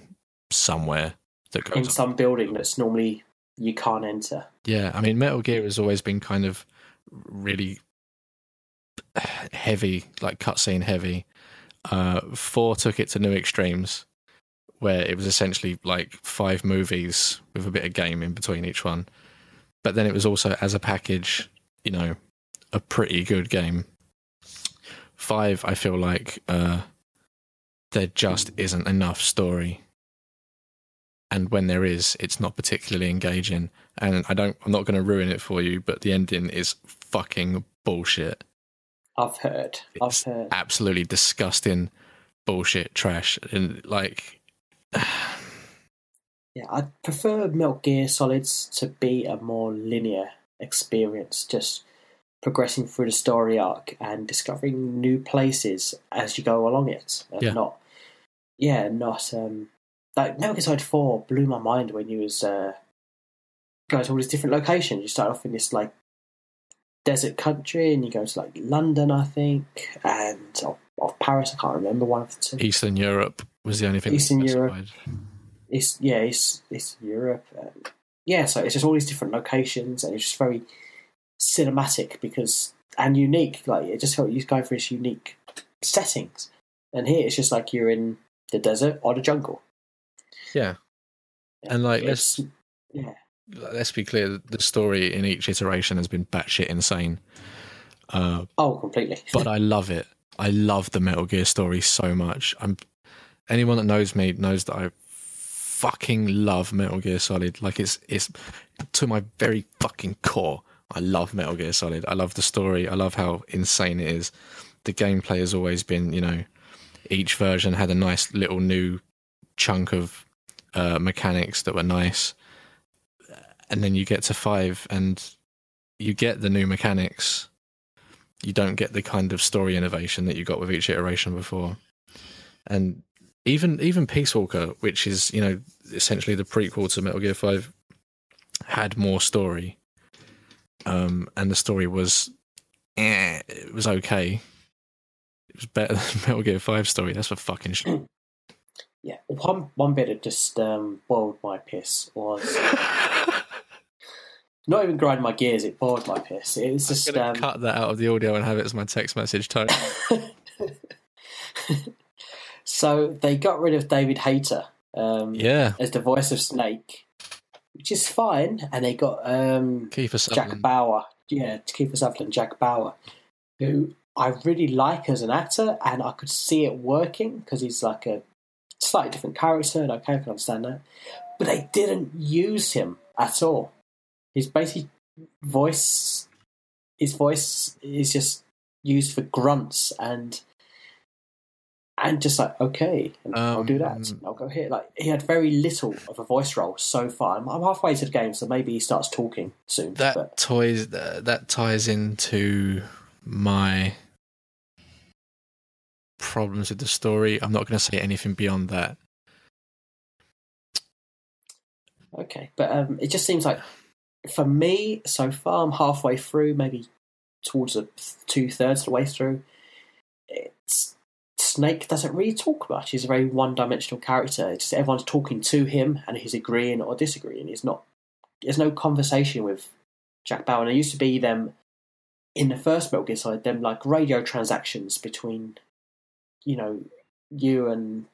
somewhere that goes in some building that's normally you can't enter. Yeah, I mean, Metal Gear has always been kind of really heavy, like cutscene heavy. Uh, four took it to new extremes, where it was essentially like five movies with a bit of game in between each one. But then it was also as a package, you know, a pretty good game. Five, I feel like uh, there just isn't enough story, and when there is, it's not particularly engaging. And I don't, I'm not going to ruin it for you, but the ending is fucking bullshit. I've heard. It's I've heard. absolutely disgusting bullshit trash, and like. (sighs) Yeah, I prefer Metal Gear Solids to be a more linear experience, just progressing through the story arc and discovering new places as you go along it, and Yeah. not, yeah, not um, like Metal Gear Solid Four blew my mind when you was uh, going to all these different locations. You start off in this like desert country, and you go to like London, I think, and or, or Paris. I can't remember one of the two. Eastern Europe was the only thing. Eastern Europe. It's yeah, it's it's Europe. Um, yeah, so it's just all these different locations, and it's just very cinematic because and unique. Like it just felt you going for this unique settings. And here it's just like you're in the desert or the jungle. Yeah, and like let's yeah, let's be clear: the story in each iteration has been batshit insane. Uh, oh, completely. (laughs) but I love it. I love the Metal Gear story so much. I'm anyone that knows me knows that I fucking love Metal Gear Solid. Like it's it's to my very fucking core. I love Metal Gear Solid. I love the story. I love how insane it is. The gameplay has always been, you know, each version had a nice little new chunk of uh, mechanics that were nice, and then you get to five and you get the new mechanics you don't get the kind of story innovation that you got with each iteration before. And even even Peace Walker, which is you know essentially the prequel to Metal Gear Five, had more story. Um, and the story was, eh, it was okay. It was better (laughs) than Metal Gear Five story. That's for fucking sure. (clears throat) yeah, one one bit that just um, boiled my piss was (laughs) not even grind my gears. It boiled my piss. It was I'm just um, cut that out of the audio and have it as my text message tone. (laughs) so they got rid of David Hayter um, yeah, as the voice of Snake, which is fine, and they got um, Jack Bauer, yeah, Kiefer Sutherland, Jack Bauer, who I really like as an actor, and I could see it working because he's like a slightly different character, and I can understand that. But they didn't use him at all. His basic voice, his voice is just used for grunts and and just like okay, and I'll do that. Um, I'll go here. Like he had very little of a voice role so far. I'm, I'm halfway to the game, so maybe he starts talking soon. that but toys uh, that ties into my problems with the story. I'm not going to say anything beyond that. okay, but um, it just seems like for me so far, I'm halfway through, maybe towards the two thirds of the way through. It's Snake doesn't really talk much. He's a very one-dimensional character. It's just everyone's talking to him, and he's agreeing or disagreeing. He's not. There's no conversation with Jack Bauer. And there used to be them in the first Metal Gear Solid, them like radio transactions between, you know, you and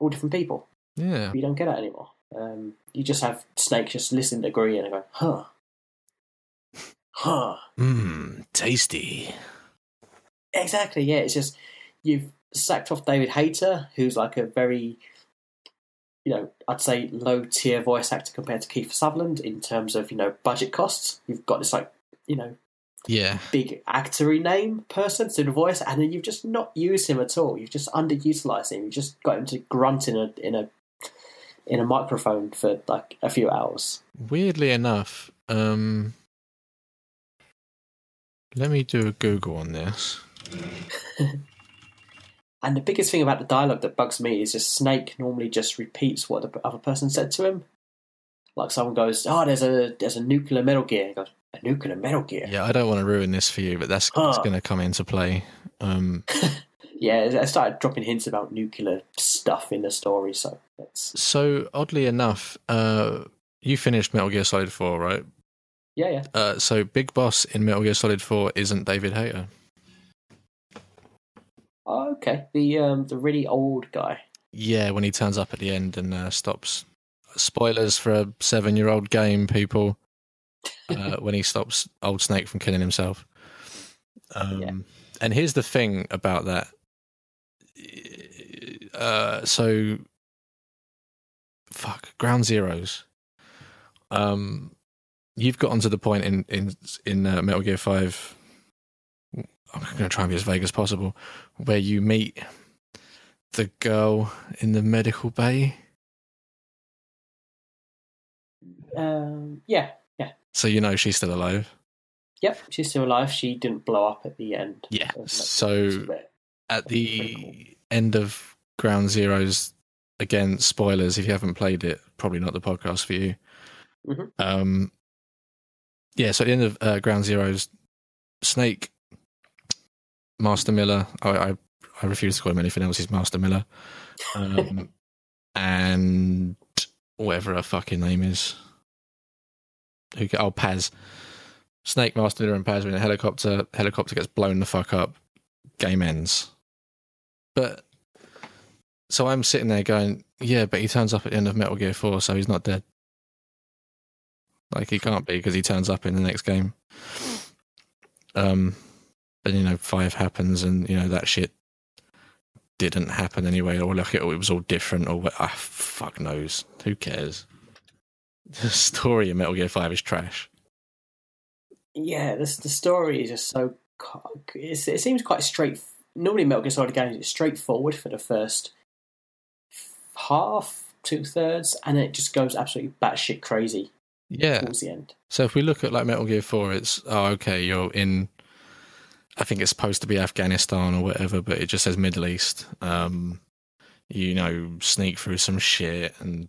all different people. Yeah, You don't get that anymore. Um, you just have Snake just listen, agree, and go, huh, huh. mmm, tasty. Exactly. Yeah, it's just you've sacked off David Hayter, who's like a very, you know, I'd say low tier voice actor compared to Kiefer Sutherland in terms of you know budget costs. You've got this like you know Yeah, big actory name person to the voice, and then you've just not used him at all. You've just underutilized him. You've just got him to grunt in a in a in a microphone for like a few hours. weirdly enough, um, let me do a Google on this. (laughs) And the biggest thing about the dialogue that bugs me is just Snake normally just repeats what the other person said to him. Like someone goes, "Oh, there's a there's a nuclear Metal Gear." He goes, "A nuclear Metal Gear." Yeah, I don't want to ruin this for you, but that's, that's Huh. going to come into play. Um, (laughs) Yeah, I started dropping hints about nuclear stuff in the story, so that's so oddly enough, uh, you finished Metal Gear Solid Four, right? yeah, yeah. Uh, so Big Boss in Metal Gear Solid Four isn't David Hayter. Oh, okay, the um the really old guy. Yeah, when he turns up at the end and uh, stops. Spoilers for a seven-year-old game, people. (laughs) uh, when he stops old Snake from killing himself. Um, yeah. And here's the thing about that. Uh, so, fuck, Ground Zeroes. Um, you've gotten to the point in in in uh, Metal Gear Five. I'm going to try and be as vague as possible, where you meet the girl in the medical bay. Um, yeah, yeah. So you know she's still alive. Yep, she's still alive. She didn't blow up at the end. Yeah. So at the cool. end of Ground Zeroes, again, spoilers if you haven't played it, probably not the podcast for you. Mm-hmm. Um, yeah, so at the end of uh, Ground Zeroes, Snake, Master Miller, I, I, I refuse to call him anything else. He's Master Miller, um, (laughs) and whatever her fucking name is. Who? Oh, Paz. Snake, Master Miller, and Paz in a helicopter. Helicopter gets blown the fuck up. Game ends. But so I'm sitting there going, yeah, but he turns up at the end of Metal Gear Four, so he's not dead. Like he can't be because he turns up in the next game. Um, but you know, five happens, and you know that shit didn't happen anyway, or like it, it was all different, or ah, fuck knows. Who cares? (laughs) The story of Metal Gear Five is trash. Yeah, this the story is just so. it seems quite straight. Normally, Metal Gear Solid games is straightforward for the first half, two thirds, and it just goes absolutely batshit crazy yeah. towards the end. So if we look at like Metal Gear Four, it's oh okay, you're in. I think it's supposed to be Afghanistan or whatever, but it just says Middle East. Um, you know, sneak through some shit and,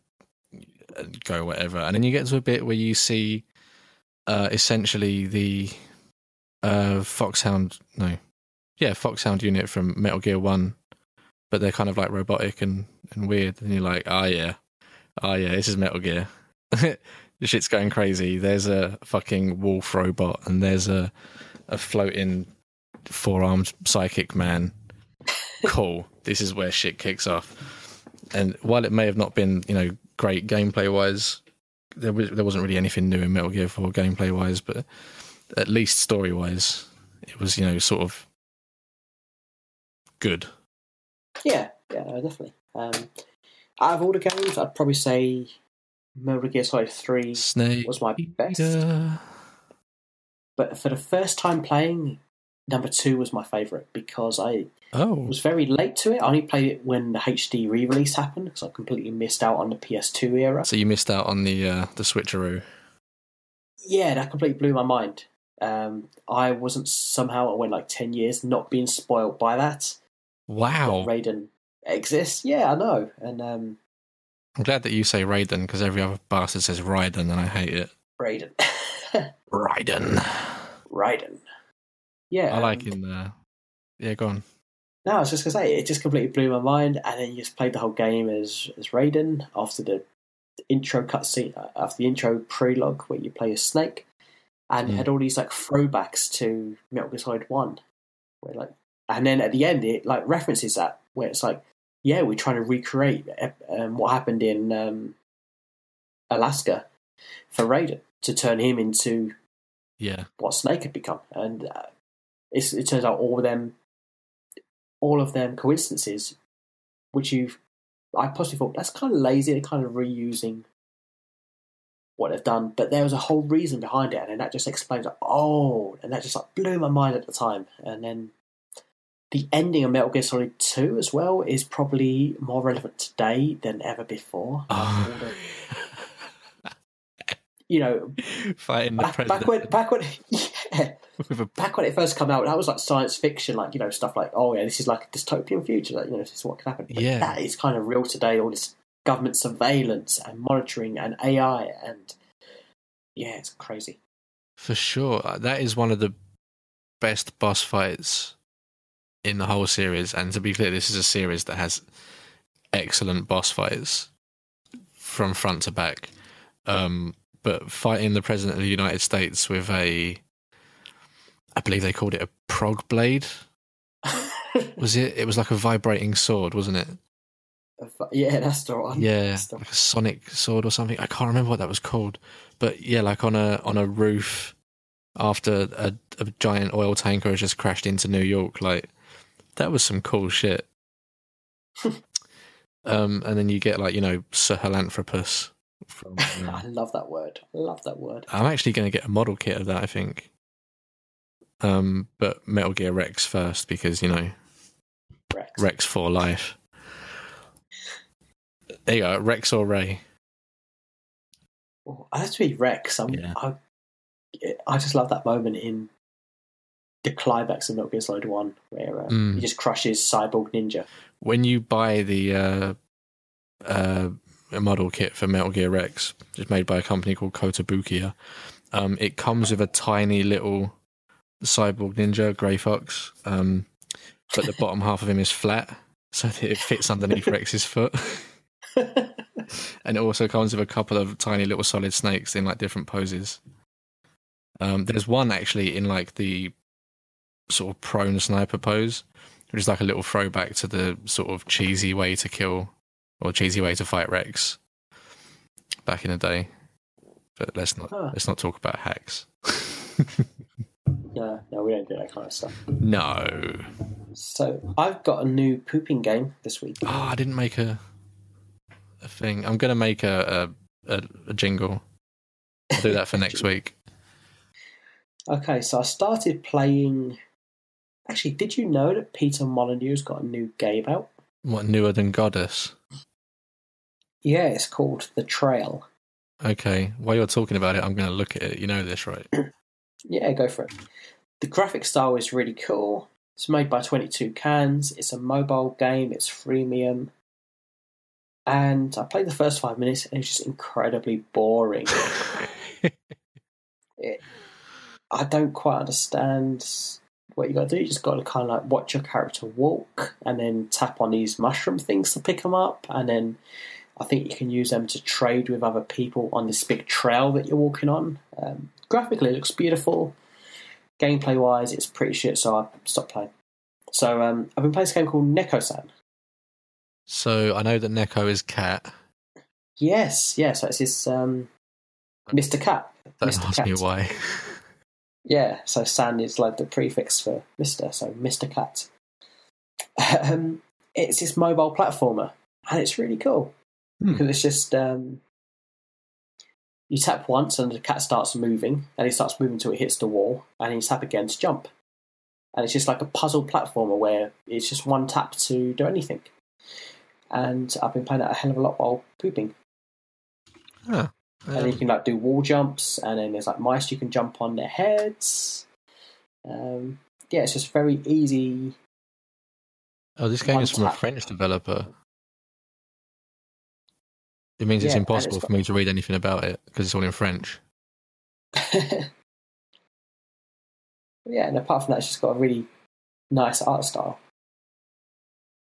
and go whatever, and then you get to a bit where you see uh, essentially the uh, Foxhound. No, yeah, Foxhound unit from Metal Gear One, but they're kind of like robotic and and weird, and you're like, oh yeah, oh yeah, this is Metal Gear. (laughs) the shit's going crazy. There's a fucking wolf robot, and there's a a floating four armed psychic man. Cool. this is where shit kicks off. And while it may have not been, you know, great gameplay wise, there was there wasn't really anything new in Metal Gear Four gameplay wise, but at least story wise, it was you know sort of good. Yeah, yeah, definitely. Um, out of all the games, I'd probably say Metal Gear Solid 3 Snake was my best. But for the first time playing, number two was my favourite because I oh. was very late to it. I only played it when the HD re release happened because I completely missed out on the PS2 era. So you missed out on the uh, the switcheroo. Yeah, that completely blew my mind. Um, I wasn't somehow I went like ten years not being spoiled by that. Wow, Raiden exists. Yeah, I know, and um, I'm glad that you say Raiden because every other bastard says Raiden and I hate it. Raiden. (laughs) Raiden. Raiden. Yeah. I like in the. Yeah, go on. No, I was just gonna say it just completely blew my mind, and then you just played the whole game as as Raiden after the intro cutscene, uh, after the intro prologue where you play as Snake, and mm. had all these like throwbacks to Metal Gear Solid One, where like, and then at the end it like references that where it's like yeah, we're trying to recreate um, what happened in um, Alaska for Raiden to turn him into yeah what Snake had become, and uh, it turns out all of them, all of them coincidences, which you've, I possibly thought that's kind of lazy. They're kind of reusing what they've done, but there was a whole reason behind it, and that just explains. Like, oh, and that just like blew my mind at the time, and then the ending of Metal Gear Solid 2 as well is probably more relevant today than ever before. (laughs) Oh. you know, (laughs) fighting back, back, when, back when, (laughs) yeah, (laughs) back when it first came out, that was like science fiction, like you know, stuff like, oh yeah, this is like a dystopian future, like you know, this is what can happen. But yeah, that is kind of real today. All this government surveillance and monitoring and AI, and yeah, it's crazy. For sure, that is one of the best boss fights in the whole series. And to be clear, this is a series that has excellent boss fights from front to back. Um, but fighting the president of the United States with a, I believe they called it a prog blade. (laughs) was it? It was like a vibrating sword, wasn't it? Yeah, that's the one. Yeah, the like a sonic sword or something. I can't remember what that was called, but yeah, like on a on a roof after a, a giant oil tanker has just crashed into New York. Like that was some cool shit. (laughs) um, and then you get like you know Sahelanthropus. From, uh, (laughs) I love that word. I love that word. I'm actually going to get a model kit of that. I think. Um, but Metal Gear Rex first because you know Rex, Rex for life. There you go, Rex or Ray. Well, I have to be Rex. I'm, yeah. I, I just love that moment in the climax of Metal Gear Solid One, where uh, mm. he just crushes Cyborg Ninja. When you buy the uh, uh, model kit for Metal Gear Rex, it's made by a company called Kotobukiya. Um, it comes with a tiny little Cyborg Ninja Grey Fox, um, but the bottom half of him is flat, so that it fits underneath (laughs) Rex's foot. (laughs) and it also comes with a couple of tiny little solid snakes in like different poses. Um, there's one actually in like the sort of prone sniper pose, which is like a little throwback to the sort of cheesy way to kill or cheesy way to fight Rex back in the day. But let's not huh. let's not talk about hacks. (laughs) no, no, we don't do that kind of stuff. No. So I've got a new pooping game this week. Oh, I didn't make a a thing. I'm going to make a, a, a, a jingle. I'll do that for (laughs) next week. Okay, so I started playing. Actually, did you know that Peter Molyneux's got a new game out? What newer than Godus? Yeah, it's called The Trail. Okay, while you're talking about it, I'm going to look at it. You know this, right? (clears throat) yeah, go for it. The graphic style is really cool. It's made by 22 Cans. It's a mobile game. It's freemium and I played the first five minutes, and it's just incredibly boring. (laughs) it, I don't quite understand what you got to do. You just got to kind of like watch your character walk, and then tap on these mushroom things to pick them up, and then I think you can use them to trade with other people on this big trail that you're walking on. Um, graphically, it looks beautiful. Gameplay wise, it's pretty shit, so I stopped playing. So um, I've been playing this game called Neko-san. So I know that Neko is cat. Yes, yes. So it's his um, Mr. Cat. Don't Mr. ask cat. me why. yeah, so San is like the prefix for Mr. So Mr. Cat. (laughs) Um, it's this mobile platformer, and it's really cool hmm. because it's just um, you tap once and the cat starts moving, and he starts moving until it hits the wall, and you tap again to jump. And it's just like a puzzle platformer where it's just one tap to do anything and I've been playing it a hell of a lot while pooping. Huh. Um, and you can like do wall jumps, and then there's like mice you can jump on their heads. Um, yeah, it's just very easy. Oh, this game is from tap. a French developer. It means it's impossible it's for me to read anything about it because it's all in French. (laughs) yeah, and apart from that, it's just got a really nice art style.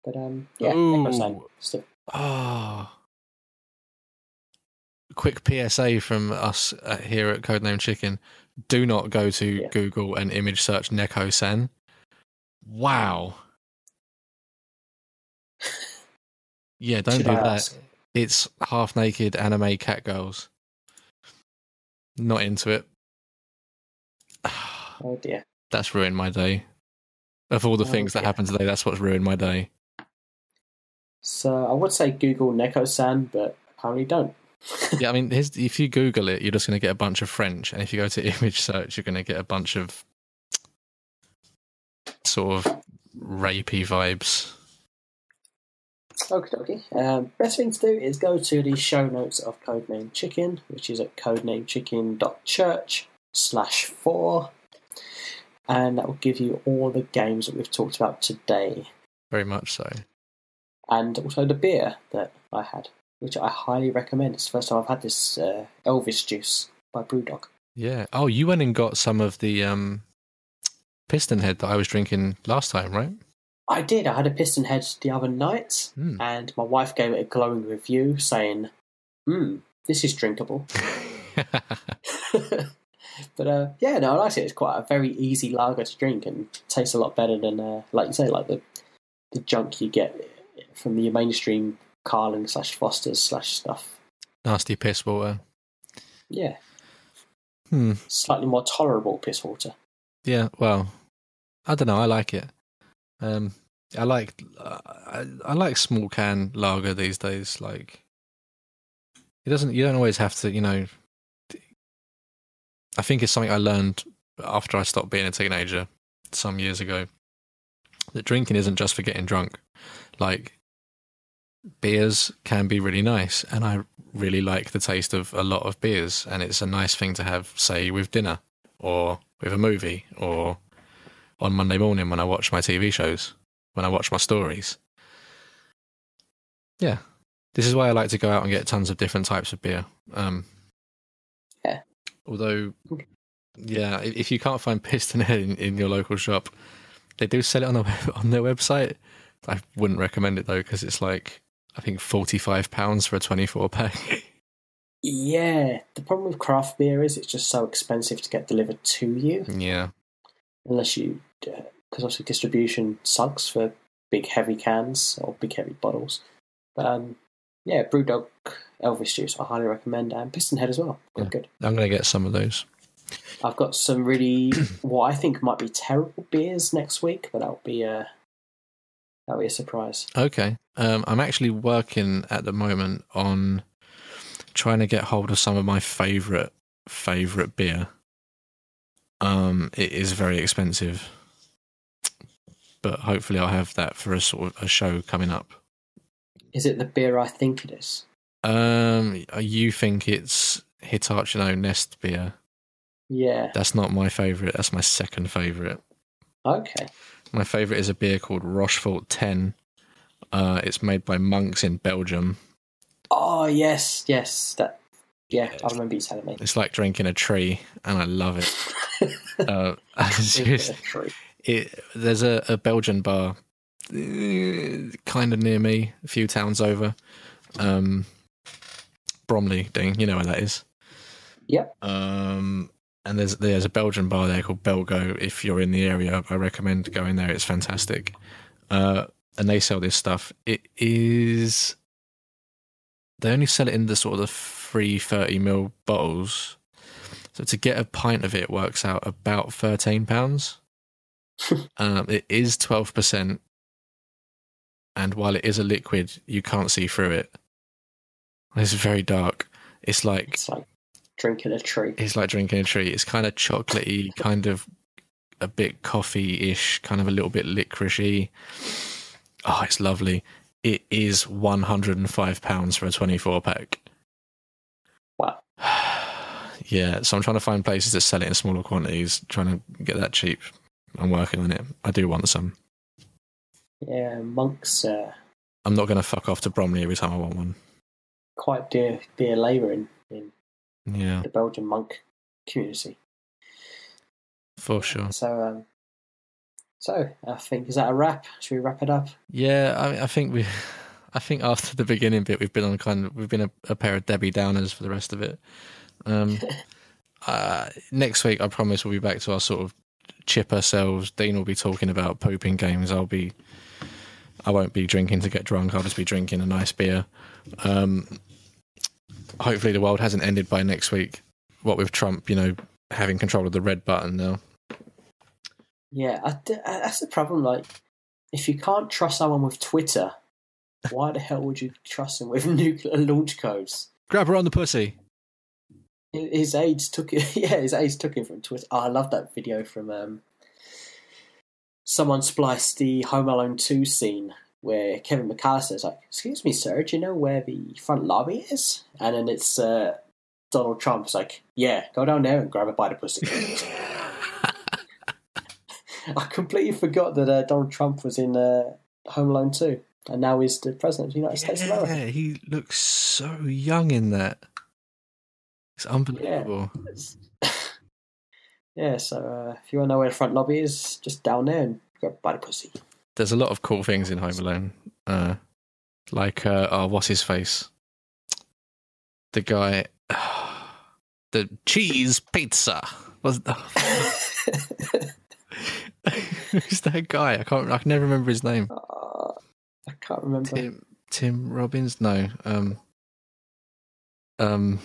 But um, yeah, Ooh. So. Oh. Quick PSA from us uh, here at Codename Chicken: Do not go to yeah. Google and image search Neko-san. Wow. (laughs) yeah, don't Should do I that. Ask? It's half naked anime cat girls. Not into it. (sighs) oh dear. That's ruined my day. Of all the oh, things that happened today, that's what's ruined my day. So I would say Google Neko-san, but apparently don't. yeah, I mean, (laughs) if you Google it, you're just going to get a bunch of French, and if you go to (laughs) image search, you're going to get a bunch of sort of rapey vibes. Okay, okay. Um, best thing to do is go to the show notes of Codename Chicken, which is at codenamechicken.church slash four, and that will give you all the games that we've talked about today. Very much so and also the beer that I had, which I highly recommend. It's the first time I've had this uh, Elvis juice by Brewdog. Yeah. Oh, you went and got some of the um, piston head that I was drinking last time, right? I did. I had a piston head the other night, mm. and my wife gave it a glowing review saying, "Hmm, this is drinkable." (laughs) (laughs) but uh, yeah, no, I like it. It's quite a very easy lager to drink and tastes a lot better than, uh, like you say, like the the junk you get from the mainstream Carling slash Foster's slash stuff. Nasty piss water. Yeah. Hmm. Slightly more tolerable piss water. Yeah. Well, I don't know. I like it. Um, I like I, I like small can lager these days. Like, it doesn't. You don't always have to. You know. I think it's something I learned after I stopped being a teenager some years ago. That drinking isn't just for getting drunk. Like, beers can be really nice, and I really like the taste of a lot of beers, and it's a nice thing to have, say, with dinner or with a movie or on Monday morning when I watch my TV shows, when I watch my stories. Yeah, this is why I like to go out and get tons of different types of beer. Um, Yeah. Although, yeah, if you can't find Piston (laughs) Head in, in your local shop, they do sell it on, a, (laughs) on their website. I wouldn't recommend it though because it's like I think forty five pounds for a twenty four pack. (laughs) Yeah, the problem with craft beer is it's just so expensive to get delivered to you, yeah, unless you, because obviously distribution sucks for big heavy cans or big heavy bottles. But um, yeah, Brewdog Elvis juice I highly recommend, and Piston Head as well. Quite Yeah. good. I'm gonna get some of those. I've got some really (coughs) what I think might be terrible beers next week, but that'll be a that'll be a surprise. Okay. Um, I'm actually working at the moment on trying to get hold of some of my favorite favorite beer. Um, it is very expensive, but hopefully I'll have that for a sort of a show coming up. Is it the beer I think it is? Um, you think it's Hitachino Nest beer? Yeah. That's not my favorite. That's my second favorite. Okay. My favorite is a beer called Rochefort Ten. Uh, it's made by monks in Belgium. Oh yes, yes. That. Yeah, I remember you telling me. It's like drinking a tree, and I love it. (laughs) uh, (laughs) it's just-. It, there's a, a Belgian bar kind of near me, a few towns over. Um, Bromley, Dean, you know where that is. Yep. Um, and there's there's a Belgian bar there called Belgo. If you're in the area, I recommend going there. It's fantastic. Uh, and they sell this stuff. It is. They only sell it in the sort of the free thirty ml bottles. So to get a pint of it works out about thirteen pounds. Um, it is twelve percent, and while it is a liquid, you can't see through it. It's very dark. It's like It's like drinking a tree. it's like drinking a tree. It's kind of chocolatey, kind of a bit coffee-ish, kind of a little bit licoricey. Oh, it's lovely. It is one hundred and five pounds for a twenty-four pack. Wow. (sighs) yeah, so I'm trying to find places that sell it in smaller quantities, trying to get that cheap. I'm working on it. I do want some. Yeah, monks uh, I'm not going to fuck off to Bromley every time I want one. quite dear dear labour in, in Yeah, the Belgian monk community. for sure. So um, so I think is that a wrap? Should we wrap it up? Yeah, I mean, I think we, (laughs) I think after the beginning bit, we've been on kind of, we've been a, a pair of Debbie Downers for the rest of it. Um, (laughs) uh, next week, I promise we'll be back to our sort of chipper ourselves. Dean will be talking about pooping games. I'll be, I won't be drinking to get drunk. I'll just be drinking a nice beer. Um, hopefully, the world hasn't ended by next week. What with Trump, you know, having control of the red button now. Yeah, I d- I- that's the problem. Like, if you can't trust someone with Twitter, why the hell would you trust them with (laughs) nuclear launch codes? Grab her on the pussy. His aides took it. (laughs) Yeah, his aides took it from Twitter. Oh, I love that video from um, someone spliced the Home Alone two scene where Kevin McAllister's like, "Excuse me, sir, do you know where the front lobby is?" And then it's uh, Donald Trump's like, "Yeah, go down there and grab it by the pussy." (laughs) I completely forgot that uh, Donald Trump was in uh, Home Alone two, and now he's the president of the United States of America. Yeah, he looks so young in that. It's unbelievable. (coughs) Yeah, so uh, if you want to know where the front lobby is, just down there and grab by the pussy. There's a lot of cool things in Home Alone. Uh, like, uh, oh, what's his face? The guy, (sighs) the cheese pizza. Was (laughs) who's that guy? I can't. I can never remember his name. Uh, I can't remember. Tim. Tim Robbins? No. Um. Um.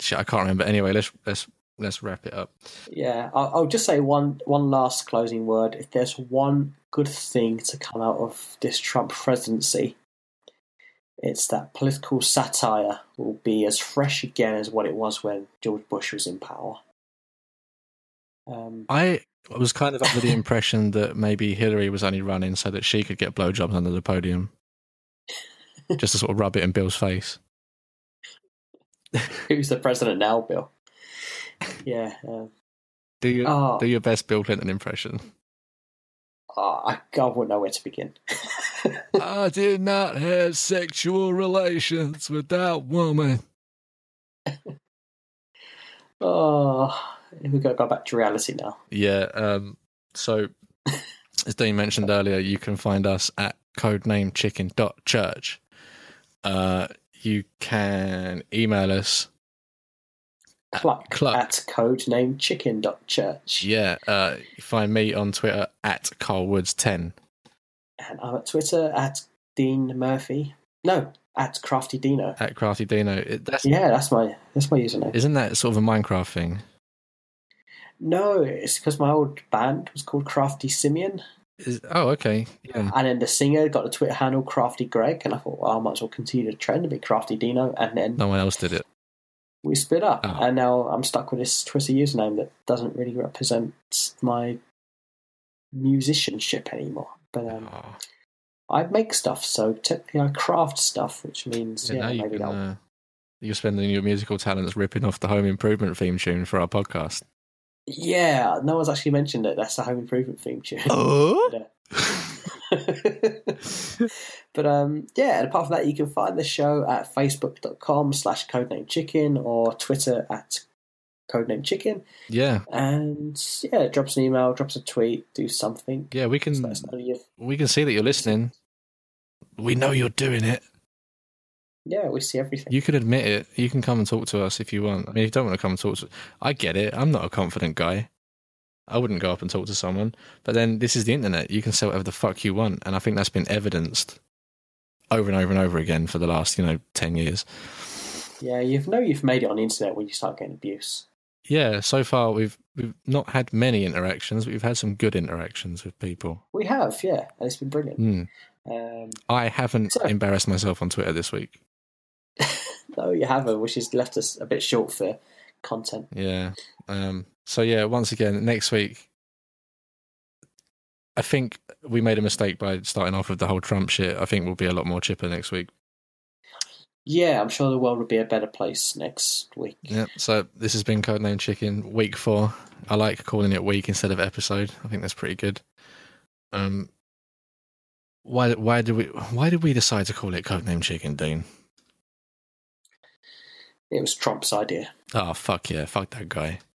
Shit, I can't remember. Anyway, let's let's let's wrap it up. Yeah, I'll, I'll just say one one last closing word. If there's one good thing to come out of this Trump presidency, it's that political satire will be as fresh again as what it was when George Bush was in power. Um, I was kind of under the (laughs) impression that maybe Hillary was only running so that she could get blowjobs under the podium, just to sort of rub it in Bill's face. (laughs) Who's the president now, Bill? Yeah. Um, do your oh, do your best Bill Clinton impression. Oh, I, I wouldn't know where to begin. (laughs) I did not have sexual relations with that woman. oh, we got to go back to reality now. Yeah. Um, so, as Dean mentioned earlier, you can find us at codenamechicken.church. Uh, you can email us Cluck, Cluck. at codenamechicken.church. Yeah, uh, you find me on Twitter at carlwoods10. And I'm at Twitter at Dean Murphy. No, at Crafty Dino. At Crafty Dino. That's, yeah, that's my that's my username. Isn't that sort of a Minecraft thing? No, it's because my old band was called Crafty Simeon. Is, oh, okay. Yeah. And then the singer got the Twitter handle Crafty Greg, and I thought, well, I might as well continue the trend and be Crafty Dino. And then no one else did it. We split up, oh. and now I'm stuck with this Twitter username that doesn't really represent my musicianship anymore. But um, oh. I make stuff, so technically I craft stuff, which means yeah, yeah maybe can, uh, you're spending your musical talents ripping off the Home Improvement theme tune for our podcast. Yeah, no one's actually mentioned it. That's the Home Improvement theme tune. Oh. (laughs) but, uh, (laughs) but um, yeah, and apart from that, you can find the show at facebook.com slash codename chicken or Twitter at codename chicken. Yeah. And yeah, drop us an email, drop us a tweet, do something. Yeah, we can we can see that you're listening. We know you're doing it. Yeah, we see everything. You can admit it. You can come and talk to us if you want. I mean, if you don't want to come and talk to I get it. I'm not a confident guy. I wouldn't go up and talk to someone. But then this is the internet. You can say whatever the fuck you want. And I think that's been evidenced over and over and over again for the last, you know, 10 years. Yeah, you know you've made it on the internet when you start getting abuse. Yeah, so far we've we've not had many interactions, but we've had some good interactions with people. We have, yeah, and it's been brilliant. Mm. Um, I haven't so, embarrassed myself on Twitter this week. No, you haven't, which has left us a bit short for content. Yeah. Um, so yeah, once again, next week, I think we made a mistake by starting off with the whole Trump shit. I think we'll be a lot more chipper next week. Yeah, I'm sure the world will be a better place next week. Yeah. So this has been Codename Chicken, week four. I like calling it week instead of episode. I think that's pretty good. Um, why why did we why did we decide to call it Codename Chicken, Dean? It was Trump's idea. Oh fuck yeah, fuck that guy.